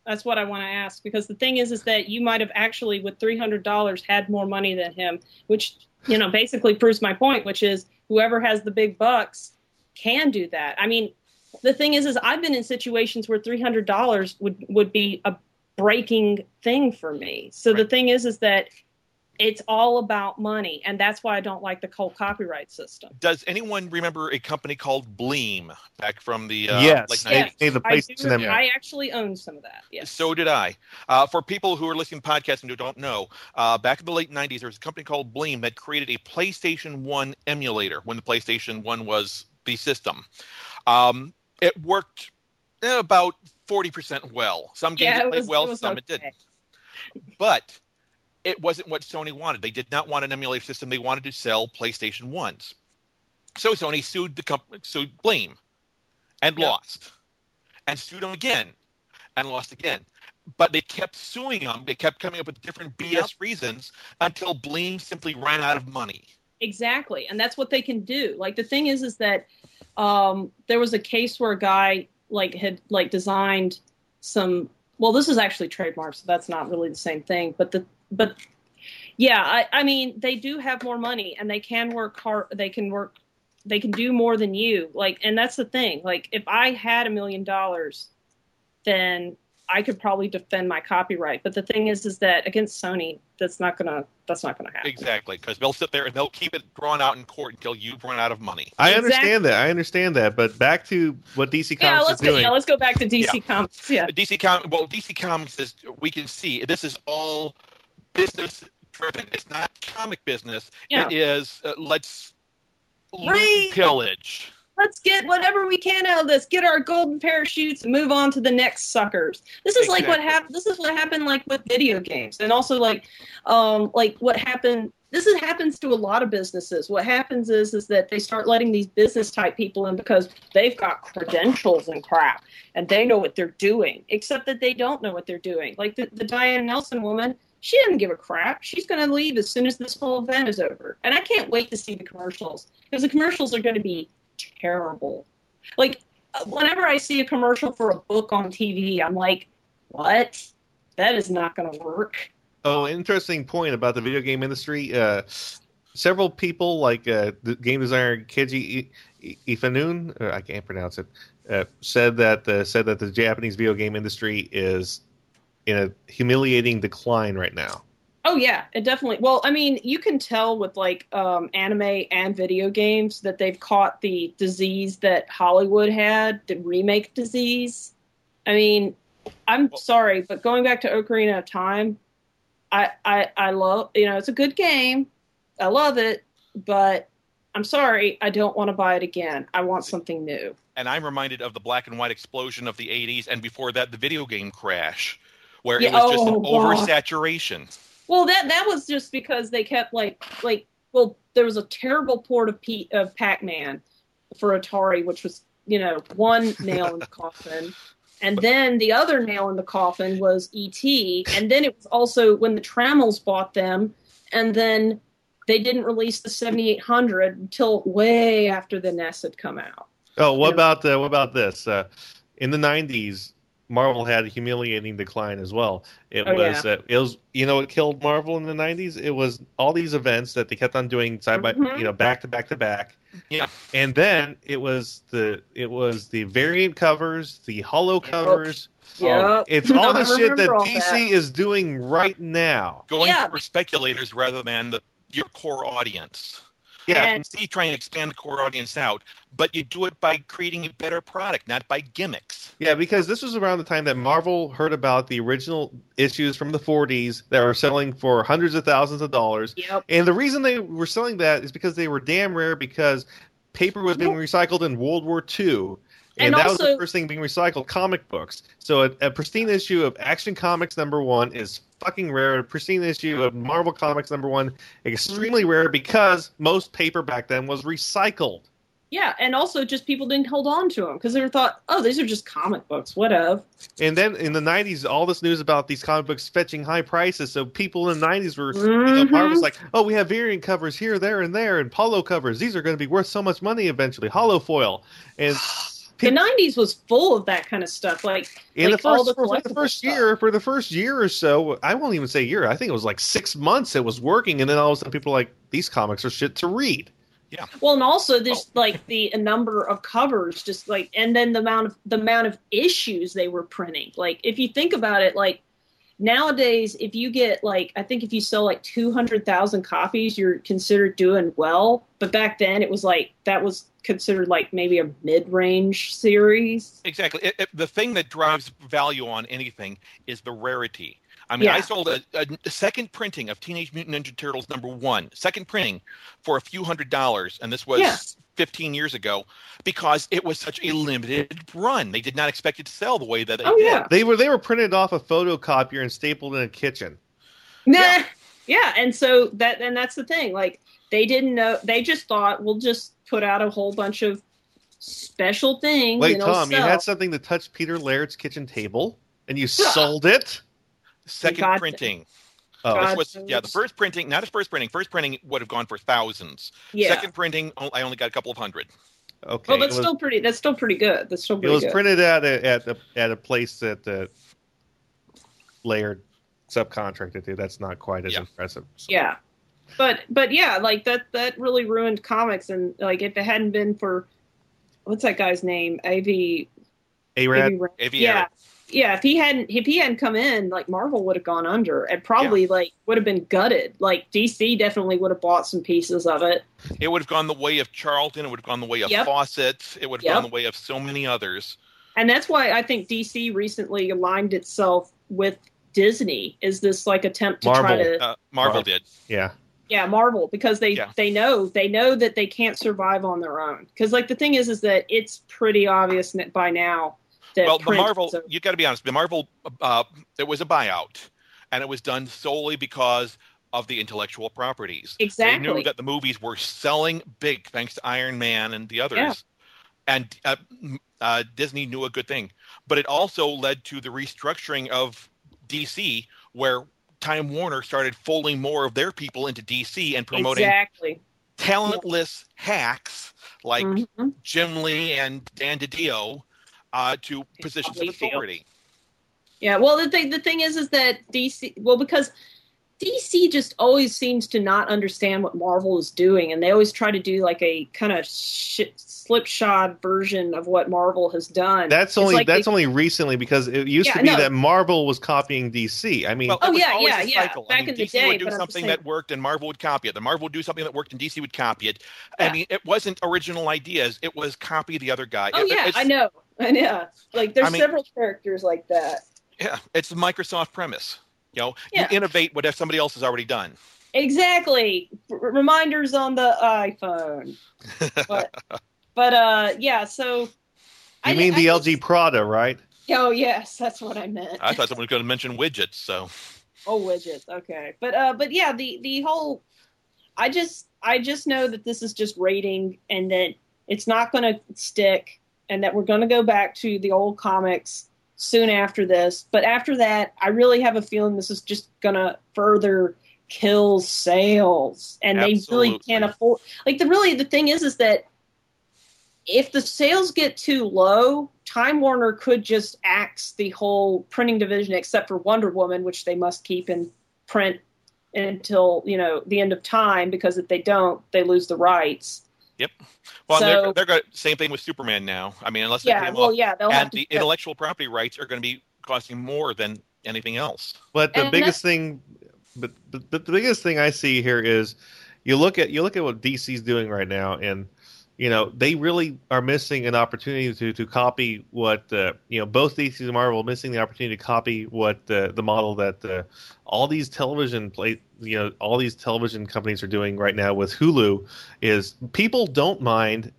That's what I want to ask because the thing is, is that you might have actually, with three hundred dollars, had more money than him, which you know basically proves my point, which is whoever has the big bucks can do that. I mean, the thing is, is I've been in situations where three hundred dollars would would be a breaking thing for me. So the thing is, is that it's all about money, and that's why I don't like the cold copyright system. Does anyone remember a company called Bleem back from the uh, yes, late Yes. made the I, place do, them. I actually own some of that. Yes. So did I. Uh, for people who are listening to podcasts and who don't know, uh, back in the late 90s, there was a company called Bleem that created a PlayStation 1 emulator when the PlayStation 1 was the system. Um, it worked eh, about 40% well. Some games yeah, it it played was, well, it some okay. it didn't. But it wasn't what Sony wanted. They did not want an emulator system. They wanted to sell PlayStation 1s. So Sony sued the company, sued Bleem and Yeah. lost. And sued them again and lost again. But they kept suing them. They kept coming up with different BS Yep. reasons until Bleem simply ran out of money. Exactly, and that's what they can do. Like the thing is, is that um, there was a case where a guy like had like designed some. Well, this is actually trademark, so that's not really the same thing. But the but yeah, I, I mean they do have more money and they can work hard. They can work. They can do more than you. Like, and that's the thing. Like, if I had a million dollars, then I could probably defend my copyright. But the thing is, is that against Sony, that's not gonna that's not gonna happen. Exactly, because they'll sit there and they'll keep it drawn out in court until you've run out of money. I Exactly. understand that. I understand that. But back to what DC Yeah, Comics let's is go. doing. Yeah, let's go back to DC Comics. Yeah, DC Com well, DC Comics is we can see this is all business driven. It's not comic business. Yeah. It is uh, let's Right. pillage. Let's get whatever we can out of this. Get our golden parachutes and move on to the next suckers. This is like what happened. This is what happened like with video games, and also like, um, like what happened. This is, happens to a lot of businesses. What happens is is that they start letting these business type people in because they've got credentials and crap, and they know what they're doing. Except that they don't know what they're doing. Like the, the Diane Nelson woman, she didn't give a crap. She's going to leave as soon as this whole event is over, and I can't wait to see the commercials because the commercials are going to be terrible. Like uh, whenever I see a commercial for a book on TV, I'm like, what? That is not going to work. Oh, interesting point about the video game industry. Uh, several people, like uh, the game designer Keiji Ifanun, uh, I can't pronounce it, uh, said that uh, said that the Japanese video game industry is in a humiliating decline right now. Oh yeah, it definitely. Well, I mean, you can tell with like um, anime and video games that they've caught the disease that Hollywood had, the remake disease. I mean, I'm sorry, but going back to Ocarina of Time, I I I love you know it's a good game, I love it, but I'm sorry, I don't want to buy it again. I want something new. And I'm reminded of the black and white explosion of the 80s, and before that, the video game crash, where Yeah, it was just an oh, God. oversaturation. Well, that that was just because they kept like like well, there was a terrible port of P, of Pac-Man for Atari, which was you know one nail in the coffin, and then the other nail in the coffin was ET, and then it was also when the Tramiels bought them, and then they didn't release the 7800 until way after the NES had come out. Oh, what Yeah. about uh, what about this? Uh, in the '90s, Marvel had a humiliating decline as well. It Oh, was uh, it was you know it killed Marvel in the '90s? It was all these events that they kept on doing side by Mhm. you know back to back to back. Yeah. and then it was the it was the variant covers, the holo covers. Yeah, It's all the shit that DC that. is doing right now. Going Yeah. for speculators rather than the, your core audience. Yeah, You can see trying to expand the core audience out, but you do it by creating a better product, not by gimmicks. Yeah, because this was around the time that Marvel heard about the original issues from the 40s that were selling for hundreds of thousands of dollars. Yep. And the reason they were selling that is because they were damn rare because paper was being recycled in World War II. And, And that was the first thing being recycled comic books. So a, a pristine issue of Action Comics number one is fucking rare. A pristine issue of Marvel Comics number one extremely rare because most paper back then was recycled. Yeah, and also just people didn't hold on to them because they were thought, oh, these are just comic books, what of? And then in the '90s, all this news about these comic books fetching high prices. So people in the '90s were, you know, Mhm. Marvel's like, oh, we have variant covers here, there, and there, and Polo covers. These are going to be worth so much money eventually. Holo foil, and The '90s was full of that kind of stuff. Like, in Like the all first the for the collectible first stuff. year, for the first year or so, I won't even say year. I think it was like six months. It was working, and then all of a sudden, people are like, these comics are shit to read. Yeah. Well, and also there's oh. like the number of covers, just like, and then the amount of the amount of issues they were printing. Like, if you think about it, like nowadays, if you get like, I think if you sell like two hundred thousand copies, you're considered doing well. But back then, it was like that was considered like maybe a mid-range series. Exactly. It, it- the thing that drives value on anything is the rarity. I mean, I sold a, a, a second printing of Teenage Mutant Ninja Turtles number one, second printing for a few hundred dollars, and this was Yeah. 15 years ago, because it was such a limited run. They did not expect it to sell the way that they Oh did. yeah, They were they were printed off a photocopier and stapled in a kitchen. Nah. Yeah. Yeah. and so that and that's the thing. Like they didn't know. They just thought we'll just put out a whole bunch of special things. Wait, and it'll Tom, you had something to touch Peter Laird's kitchen table, and you sold it. Second God- printing. Oh, This was yeah, the first printing, not his first printing. First printing would have gone for thousands. Yeah. Second printing, oh, I only got a couple of hundred. okay. well, that's was, still pretty. That's still pretty good. That's still it was good. printed at a, at a, at a place that uh, Laird subcontracted to. That's not quite as Yeah. impressive. So- yeah, but but yeah, like that that really ruined comics. And like if it hadn't been for what's that guy's name? Avi Arad, Av- yeah. Yeah, if he hadn't if he hadn't come in, like Marvel would have gone under and probably like would have been gutted. Like DC definitely would have bought some pieces of it. It would have gone the way of Charlton. It would have gone the way of Yep. Fawcett. It would have Yep. gone the way of so many others. and that's why I think DC recently aligned itself with Disney. Is this like attempt to try to Uh, Marvel Wow. did. yeah. Yeah Marvel because they Yeah. they know they know that they can't survive on their own because like the thing is is that it's pretty obvious by now that well, the Marvel, a- you got to be honest. The Marvel, uh, it was a buyout, and it was done solely because of the intellectual properties. They exactly knew that the movies were selling big thanks to Iron Man and the others. Yeah. And uh, uh, Disney knew a good thing. But it also led to the restructuring of DC, where Time Warner started folding more of their people into DC and promoting exactly talentless hacks like Mhm. Jim Lee and Dan DiDio uh, to positions of authority. Yeah, well, the thing the thing is, is that DC well because DC just always seems to not understand what Marvel is doing, and they always try to do like a kind of shit, slipshod version of what Marvel has done. That's only like that's they- only recently because it used Yeah, to be no. that Marvel was copying DC. I mean, Well, Oh, yeah, yeah, yeah. Back I mean, in the DC day, would do but something saying- that worked, and Marvel would copy it. The Marvel would do something that worked, and DC would copy it. Yeah. I mean, it wasn't original ideas; it was copy the other guy. oh It- yeah, it's, I know, I know. Like there's I mean- several characters like that. Yeah, it's the Microsoft premise. You know, Yeah. you innovate what if somebody else has already done. Exactly. R- reminders on the iPhone. But but uh yeah, so you I- mean I the just- LG Prada, right? Oh yes, that's what I meant. I thought someone was going to mention widgets. So Oh, widgets. Okay, but uh, but yeah, the the whole. I just I just know that this is just rating, and that it's not going to stick, and that we're going to go back to the old comics soon after this. But after that, I really have a feeling this is just going to further kill sales, and they really can't afford. Like the really the thing is is that if the sales get too low, Time Warner could just axe the whole printing division, except for Wonder Woman, which they must keep in print until you know the end of time, because if they don't, they lose the rights. Well, So- they're, they're going same thing with Superman now. I mean, unless they Yeah, pay them well, off. yeah, and to. the intellectual property rights are going to be costing more than anything else. But the And biggest thing, but, but but the biggest thing I see here is you look at you look at what DC's doing right now, and you know they really are missing an opportunity to to copy what uh, you know both DC and Marvel are missing the opportunity to copy what uh, the model that uh, all these television play you know all these television companies are doing right now with Hulu is people don't mind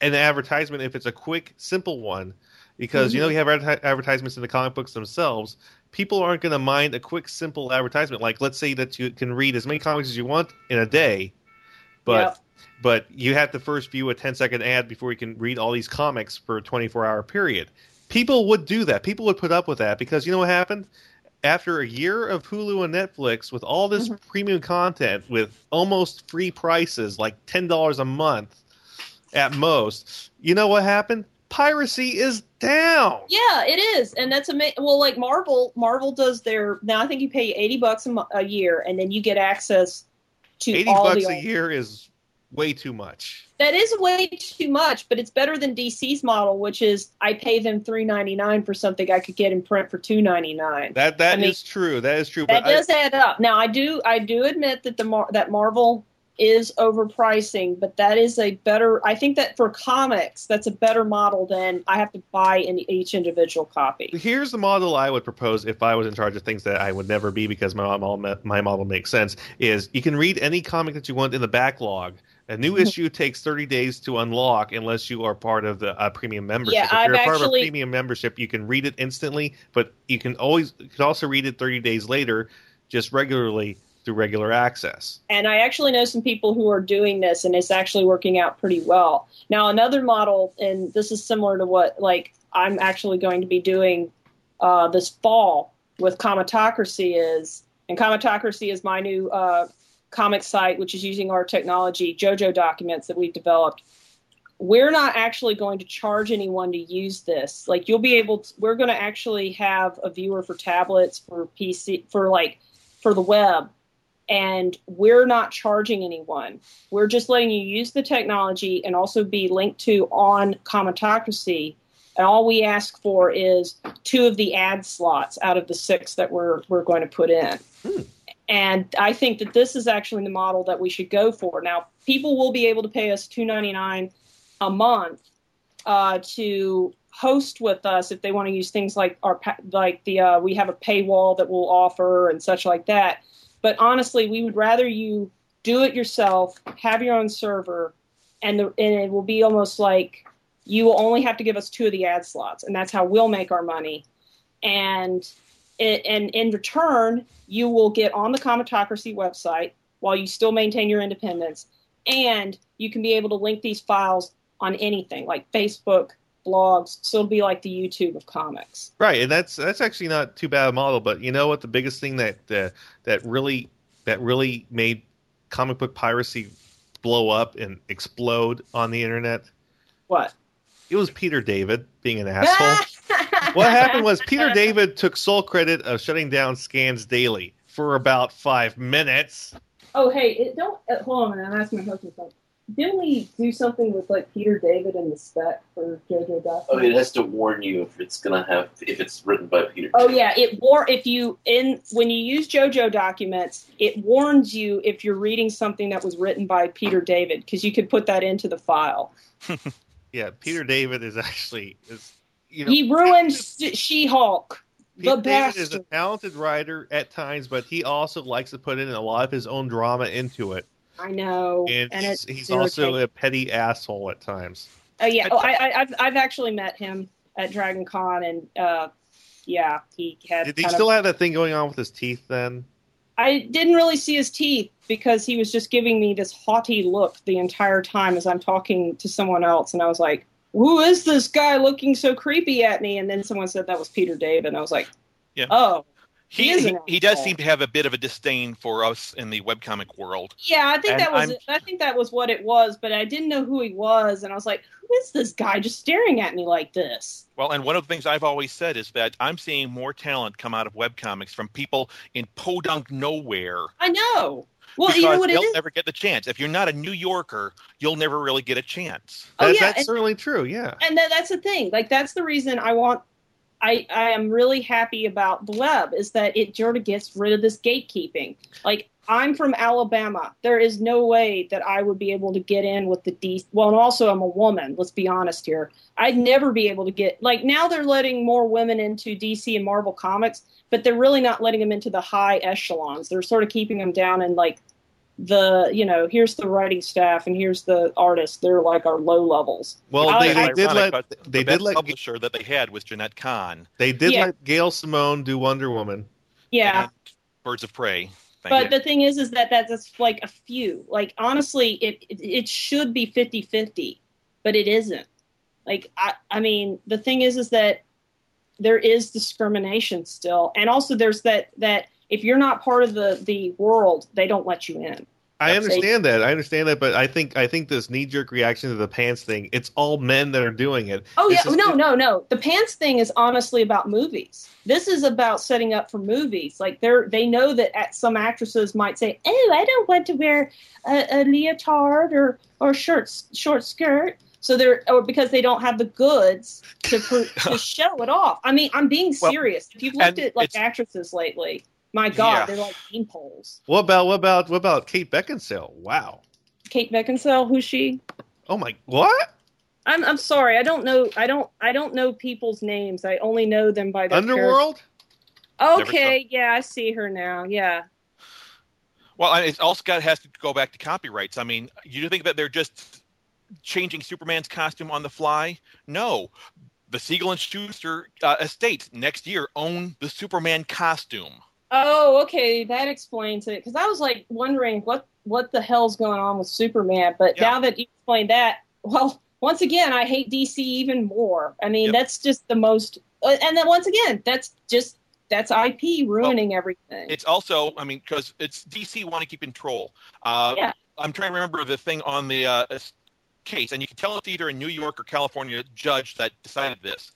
an advertisement if it's a quick, simple one, because you know you have adver- advertisements in the comic books themselves. People aren't going to mind a quick, simple advertisement. Like, let's say that you can read as many comics as you want in a day, but Yep. But you have to first view a 10 second ad before you can read all these comics for a 24 hour period. People would do that. People would put up with that because you know what happened? After a year of Hulu and Netflix with all this Mhm. premium content with almost free prices, like $10 a month at most, you know what happened? Piracy is down. Yeah, it is, and that's amazing. Well, like Marvel, Marvel does their now. I think you pay eighty bucks a, mo- a year, and then you get access to 80 all bucks a year is way too much. That is way too much, but it's better than DC's model, which is I pay them three ninety nine for something I could get in print for two ninety nine. That that I mean, is true. That is true. That but I- does add up. Now, I do I do admit that the Mar- that Marvel is overpricing, but that is a better. I think that for comics, that's a better model than I have to buy in each individual copy. Here's the model I would propose if I was in charge of things that I would never be because my model my model makes sense. Is you can read any comic that you want in the backlog. A new issue takes 30 days to unlock unless you are part of the uh, premium membership. Yeah, if I've you're part of a premium membership, you can read it instantly, but you can always you can also read it 30 days later, just regularly through regular access. and I actually know some people who are doing this, and it's actually working out pretty well. Now, another model, and this is similar to what like I'm actually going to be doing uh, this fall with Comitocracy is, and Comitocracy is my new uh, comic site, which is using our technology, JoJo documents that we've developed. We're not actually going to charge anyone to use this. Like you'll be able to, we're going to actually have a viewer for tablets, for PC, for like for the web and we're not charging anyone. We're just letting you use the technology and also be linked to on Comitocracy. And all we ask for is two of the ad slots out of the six that we're we're going to put in. Hmm. And I think that this is actually the model that we should go for. Now, people will be able to pay us two ninety nine a month uh, to host with us if they want to use things like our like the uh, we have a paywall that we'll offer and such like that. But honestly, we would rather you do it yourself, have your own server, and the and it will be almost like you will only have to give us two of the ad slots, and that's how we'll make our money. And it, and in return, you will get on the Comitocracy website while you still maintain your independence, and you can be able to link these files on anything like Facebook, blogs. So it'll be like the YouTube of comics. Right, and that's that's actually not too bad a model. But you know what? The biggest thing that uh, that really that really made comic book piracy blow up and explode on the internet. What? It was Peter David being an asshole. what happened was Peter David took sole credit of shutting down Scans Daily for about five minutes. Oh, hey, it, don't uh, hold on a minute. I'm asking my husband something. Didn't we do something with like Peter David and the spec for JoJo Document? Oh, it has to warn you if it's gonna have if it's written by Peter. Oh yeah, it war if you in when you use JoJo documents, it warns you if you're reading something that was written by Peter David because you could put that into the file. Yeah, Peter David is actually is you know he ruined She Hulk. The David is a talented writer at times, but he also likes to put in a lot of his own drama into it, I know, and, and he's, also a petty asshole at times. Oh yeah, oh, I, I, I've I've actually met him at Dragon Con, and uh, yeah, he had. Did he still of, have that thing going on with his teeth then? I didn't really see his teeth because he was just giving me this haughty look the entire time as I'm talking to someone else, and I was like, "Who is this guy looking so creepy at me?" And then someone said that was Peter David, and I was like, Yeah. "Oh, He He he, he does seem to have a bit of a disdain for us in the webcomic world. yeah." I think And that was I'm- I think that was what it was, but I didn't know who he was, and I was like, "Who is this guy just staring at me like this?" Well, and one of the things I've always said is that I'm seeing more talent come out of webcomics from people in podunk nowhere. I know. Well, you know what it they'll is. never get the chance. If you're not a New Yorker, you'll never really get a chance. Oh, That- yeah, that's and- certainly true. Yeah. and that, that's the thing like that's the reason i want i i am really happy about the web is that it sort of gets rid of this gatekeeping like i'm from alabama there is no way that i would be able to get in with the d well and also i'm a woman let's be honest here i'd never be able to get like now they're letting more women into dc and marvel comics but they're really not letting them into the high echelons they're sort of keeping them down in like the you know here's the writing staff and here's the artist. They're like our low levels. Well, I- they, they I- did Ironic, let the they best did let publisher that they had was Jenette Kahn. they did Yeah. let Gail Simone do Wonder Woman. Yeah, and Birds of Prey. But you. the thing is is that that's just like a few. Like honestly it it, it should be 50-50 but it isn't. Like i i mean the thing is is that there is discrimination still. And also there's that that if you're not part of the the world they don't let you in I understand that. I understand that, but I think I think this knee jerk reaction to the pants thing. It's all men that are doing it. oh yeah. just- no no no. The pants thing is honestly about movies. This is about setting up for movies. Like they're they know that at some actresses might say oh i don't want to wear a, a leotard or or short short skirt. So they're or because they don't have the goods to to show it off. I mean i'm being Well, serious. If you've looked at like actresses lately my god Yeah. they're like bean poles What about what about what about Kate Beckinsale? Wow. kate beckinsale who's she Oh my what? I'm I'm sorry. I don't know. I don't. I don't know people's names. I only know them by their Underworld? character- Okay, yeah, I see her now. Yeah. Well, I- it's also got has to go back to copyrights. I mean, you think that they're just changing Superman's costume on the fly? No, the Siegel and Shuster uh, estates next year own the Superman costume. Oh, okay, that explains it. Because I was like wondering what what the hell's going on with Superman. But Yeah. now that you explained that, well, once again, I hate DC even more. I mean, Yep. that's just the most. Uh, and then once again, that's just that's IP ruining everything. It's also, I mean, because it's DC want to keep control. Uh, Yeah. I'm trying to remember the thing on the uh, case, and you can tell it's either a New York or California judge that decided this.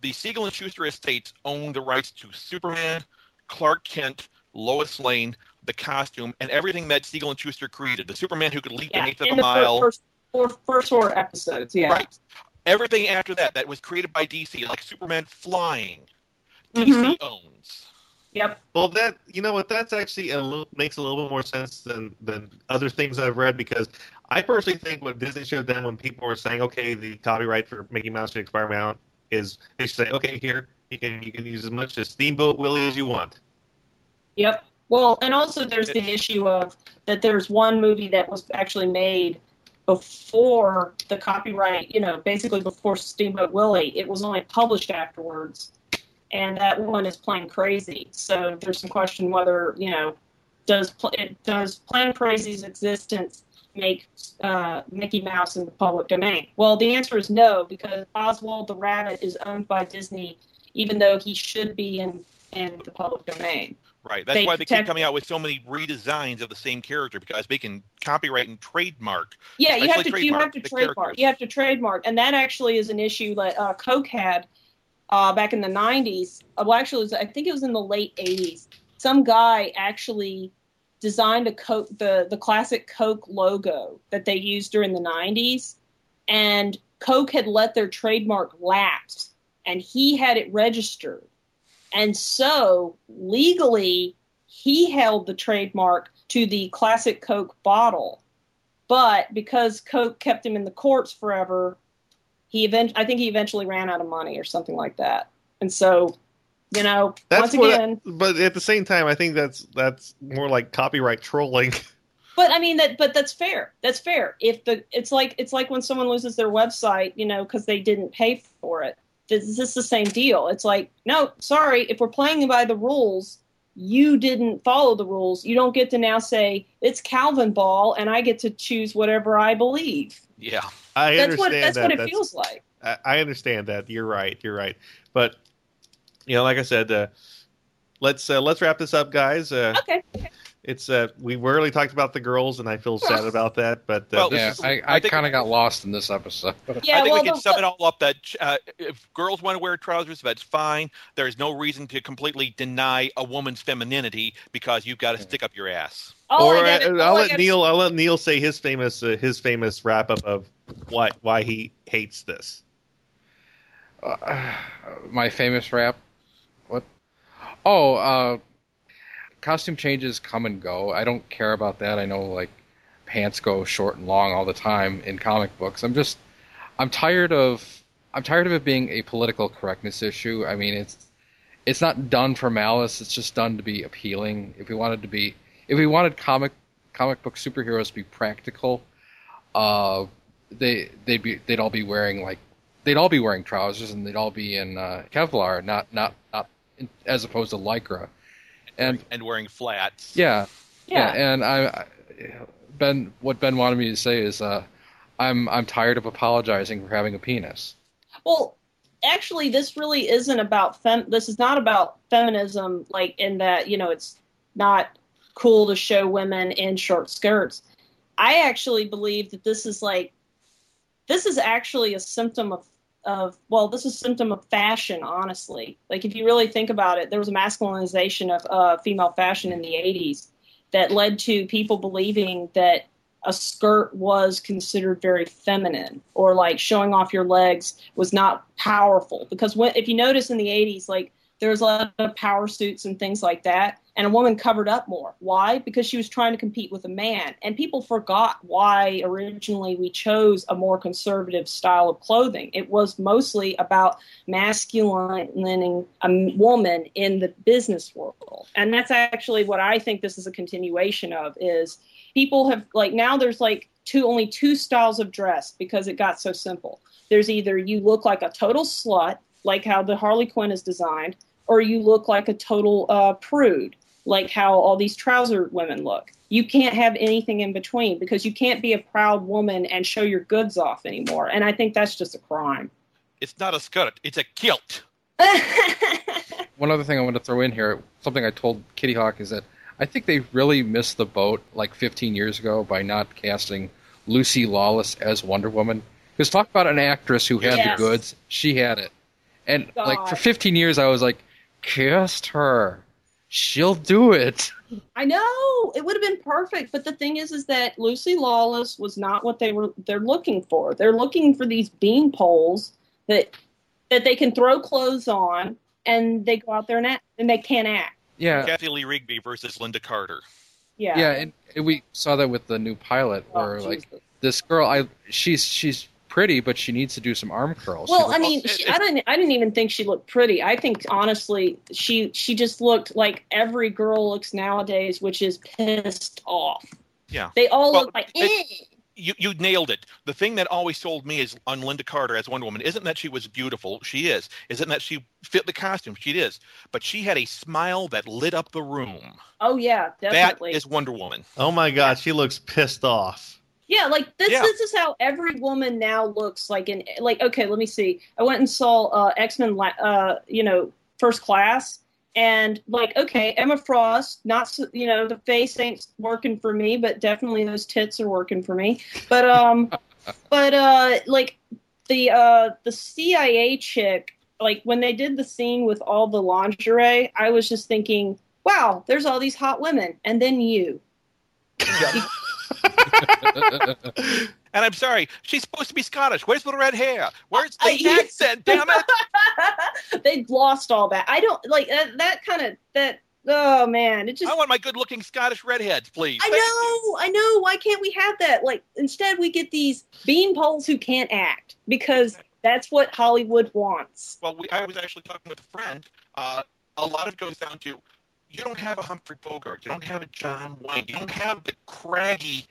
The Siegel and Shuster estates own the rights to Superman, Clark Kent, Lois Lane, the costume, and everything that Siegel and Shuster created. The Superman who could leap yeah, an eighth of a the mile. first four, first four episodes. Yeah. Right. Everything after that that was created by DC, like Superman flying, DC Mhm. owns. Yep. Well, that you know what? That's actually a little, makes a little bit more sense than than other things I've read because I personally think what Disney should have done when people were saying, okay, the copyright for Mickey Mouse should expire now, is they should say, okay, here you can you can use as much as Steamboat Willie as you want. Yep. Well, and also there's the issue of that there's one movie that was actually made before the copyright, you know, basically before Steamboat Willie. It was only published afterwards. And that one is Plane Crazy. So there's some question whether, you know, does does Plane Crazy's existence make uh, Mickey Mouse in the public domain? Well, the answer is no, because Oswald the Rabbit is owned by Disney, even though he should be in, in the public domain. Right. That's They why they keep coming out with so many redesigns of the same character because they can copyright and trademark. Yeah, you have to you have trademark to trademark. characters. You have to trademark, and that actually is an issue that uh, Coke had uh, back in the '90s. Uh, well, actually, it was, I think it was in the late '80s. Some guy actually designed a Coke the the classic Coke logo that they used during the '90s, and Coke had let their trademark lapse, and he had it registered, and so legally he held the trademark to the classic Coke bottle but because Coke kept him in the courts forever, he event- I think he eventually ran out of money or something like that. And so, you know, That's once again, but at the same time, I think that's that's more like copyright trolling. but I mean that, but that's fair. That's fair. If the it's like it's like when someone loses their website, you know, because they didn't pay for it. This is the same deal. It's like, no, sorry, if we're playing by the rules, you didn't follow the rules. You don't get to now say it's Calvinball, and I get to choose whatever I believe. Yeah. I That's what understand that's that. what it That's- feels like. I, I understand that. You're right. You're right. But you know, like I said, uh, let's uh, let's wrap this up, guys. Uh, Okay. It's uh, we rarely talked about the girls, and I feel sad about that. But uh, Well, this Yeah, is- I, I I kind of got lost in this episode. Yeah, I think well, we can the- sum it all up that uh, if girls want to wear trousers, that's fine. There is no reason to completely deny a woman's femininity because you've got to stick up your ass. all or I gotta- uh, all I'll let Neil. I'll let Neil say his famous uh, his famous wrap up of why why he hates this. Uh, my famous rap. What? Oh, uh, costume changes come and go. I don't care about that. I know like pants go short and long all the time in comic books. I'm just I'm tired of I'm tired of it being a political correctness issue. I mean, it's it's not done for malice. It's just done to be appealing. If we wanted to be if we wanted comic comic book superheroes to be practical, uh, they they'd be they'd all be wearing like they'd all be wearing trousers and they'd all be in uh, Kevlar, not not not in, as opposed to lycra. And and wearing flats. yeah, Yeah. and I, I Ben what Ben wanted me to say is uh, I'm I'm tired of apologizing for having a penis. Well, actually, this really isn't about fem. This is not about feminism, like in that you know it's not cool to show women in short skirts. I actually believe that this is like this is actually a symptom of of well, this is a symptom of fashion. Honestly, like if you really think about it, there was a masculinization of uh, female fashion in the '80s that led to people believing that a skirt was considered very feminine or like showing off your legs was not powerful because when, if you notice in the 80s like there was a lot of power suits and things like that and a woman covered up more. Why? Because she was trying to compete with a man. And people forgot why originally we chose a more conservative style of clothing. It was mostly about masculining a woman in the business world. And that's actually what i think this is a continuation of is people have like now there's like two only two styles of dress because it got so simple. There's either you look like a total slut, like how the Harley Quinn is designed, or you look like a total uh, prude, like how all these trouser women look. You can't have anything in between because you can't be a proud woman and show your goods off anymore. And I think that's just a crime. It's not a skirt. It's a kilt. One other thing I want to throw in here, something I told Kitty Hawk is that I think they really missed the boat like 15 years ago by not casting Lucy Lawless as Wonder Woman. Because talk about an actress who had Yes. the goods, she had it. And like for 15 years, I was like, cast her, she'll do it. I know it would have been perfect, but the thing is, is that Lucy Lawless was not what they were. They're looking for. They're looking for these bean poles that that they can throw clothes on, and they go out there and act, and they can't act. Yeah, Kathy Lee Rigby versus Lynda Carter. Yeah. yeah, and, and we saw that with the new pilot, Oh, where like this girl, I she's she's pretty, but she needs to do some arm curls. Well, looks- I mean, it- she, it- I didn't. I didn't even think she looked pretty. I think honestly, she she just looked like every girl looks nowadays, which is pissed off. Yeah. They all Well, look like. it- eh. You you nailed it. The thing that always sold me is on Lynda Carter as Wonder Woman isn't that she was beautiful. She is. Isn't that she fit the costume. She is. But she had a smile that lit up the room. Oh yeah, definitely. That is Wonder Woman. Oh my god, she looks pissed off. Yeah, like this. Yeah. This is how every woman now looks like. In like, okay, let me see. I went and saw uh, X Men. Uh, you know, First Class, and like, okay, Emma Frost. Not so- you know, the face ain't working for me, but definitely those tits are working for me. But um, but uh, like the uh the CIA chick. Like when they did the scene with all the lingerie, I was just thinking, wow, there's all these hot women, and then you. And I'm sorry, she's supposed to be Scottish. Where's the red hair? Where's the I- accent? Damn it! They've lost all that. I don't like that. That kind of that. Oh man, it just. I want my good-looking Scottish redheads, please. I Thank you. know, I know. Why can't we have that? Like instead, we get these bean poles who can't act because that's what Hollywood wants. Well, we, I was actually talking with a friend. Uh, a lot of it goes down to you don't have a Humphrey Bogart, you don't have a John Wayne, you don't have the craggy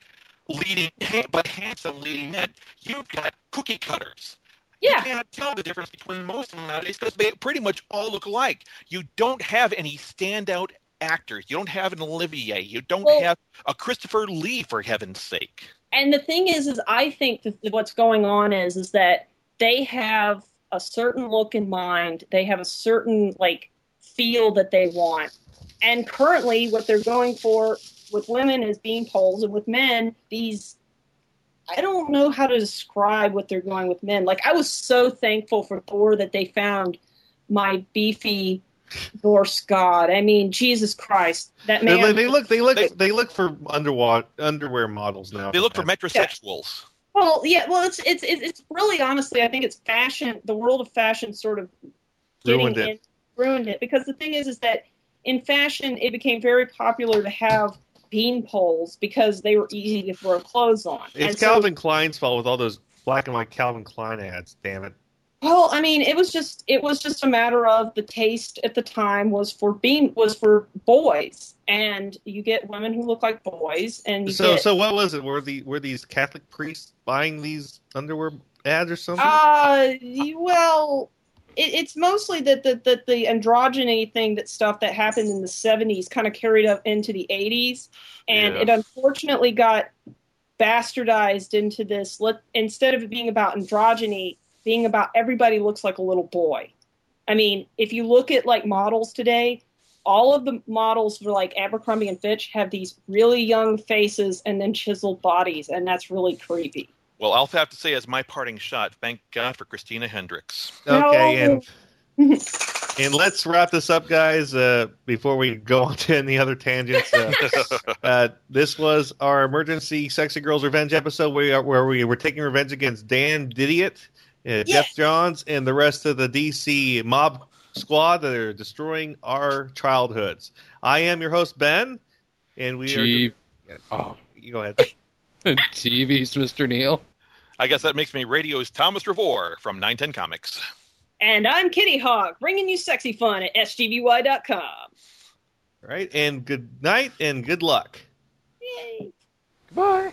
leading, but handsome leading men. You've got cookie cutters. You Yeah, can't tell the difference between most of them nowadays because they pretty much all look alike. You don't have any standout actors. You don't have an Olivier. You don't Well- have a Christopher Lee, for heaven's sake. and the thing is, is I think that what's going on is, is that they have a certain look in mind. They have a certain like feel that they want, and currently, what they're going for with women as being poles, and with men, these. I don't know how to describe what they're going with men. Like I was so thankful for Thor that they found my beefy Norse god. I mean, Jesus Christ, that They, man. they look they look They- they, look for underwater underwear models now. They look for metrosexuals. Well, yeah, well, it's it's it's it's really honestly, I think it's fashion. The world of fashion sort of Ruined it. in, ruined it because the thing is, is that in fashion, it became very popular to have bean poles because they were easy to throw clothes on. It's And so- Calvin Klein's fault with all those black and white Calvin Klein ads. Damn it! Well, I mean, it was just it was just a matter of the taste at the time was for being was for boys, and you get women who look like boys, and you So get, so what was it? Were the were these Catholic priests buying these underwear ads or something? Uh, well, it, it's mostly that the, the the androgyny thing that stuff that happened in the '70s kind of carried up into the '80s, and Yeah. it unfortunately got bastardized into this. Let instead of it being about androgyny, being about everybody looks like a little boy. I mean, if you look at like models today, all of the models for like Abercrombie and Fitch have these really young faces and then chiseled bodies, and that's really creepy. Well, I'll have to say, as my parting shot, thank God for Christina Hendricks. Okay, No. and and let's wrap this up, guys. Uh, before we go on to any other tangents, uh, uh, this was our emergency "Sexy Girls Revenge" episode, where we, are, where we were taking revenge against Dan Didiot, uh, Geoff Johns, and the rest of the DC mob squad that are destroying our childhoods. I am your host Ben, and we Gee, are. oh, You go ahead. TV's Mr. Neil. I guess that makes me radio's Thomas Revore from 910 Comics. And I'm Kitty Hawk, bringing you sexy fun at sgvy.com. All right, and good night and good luck. Yay. Goodbye.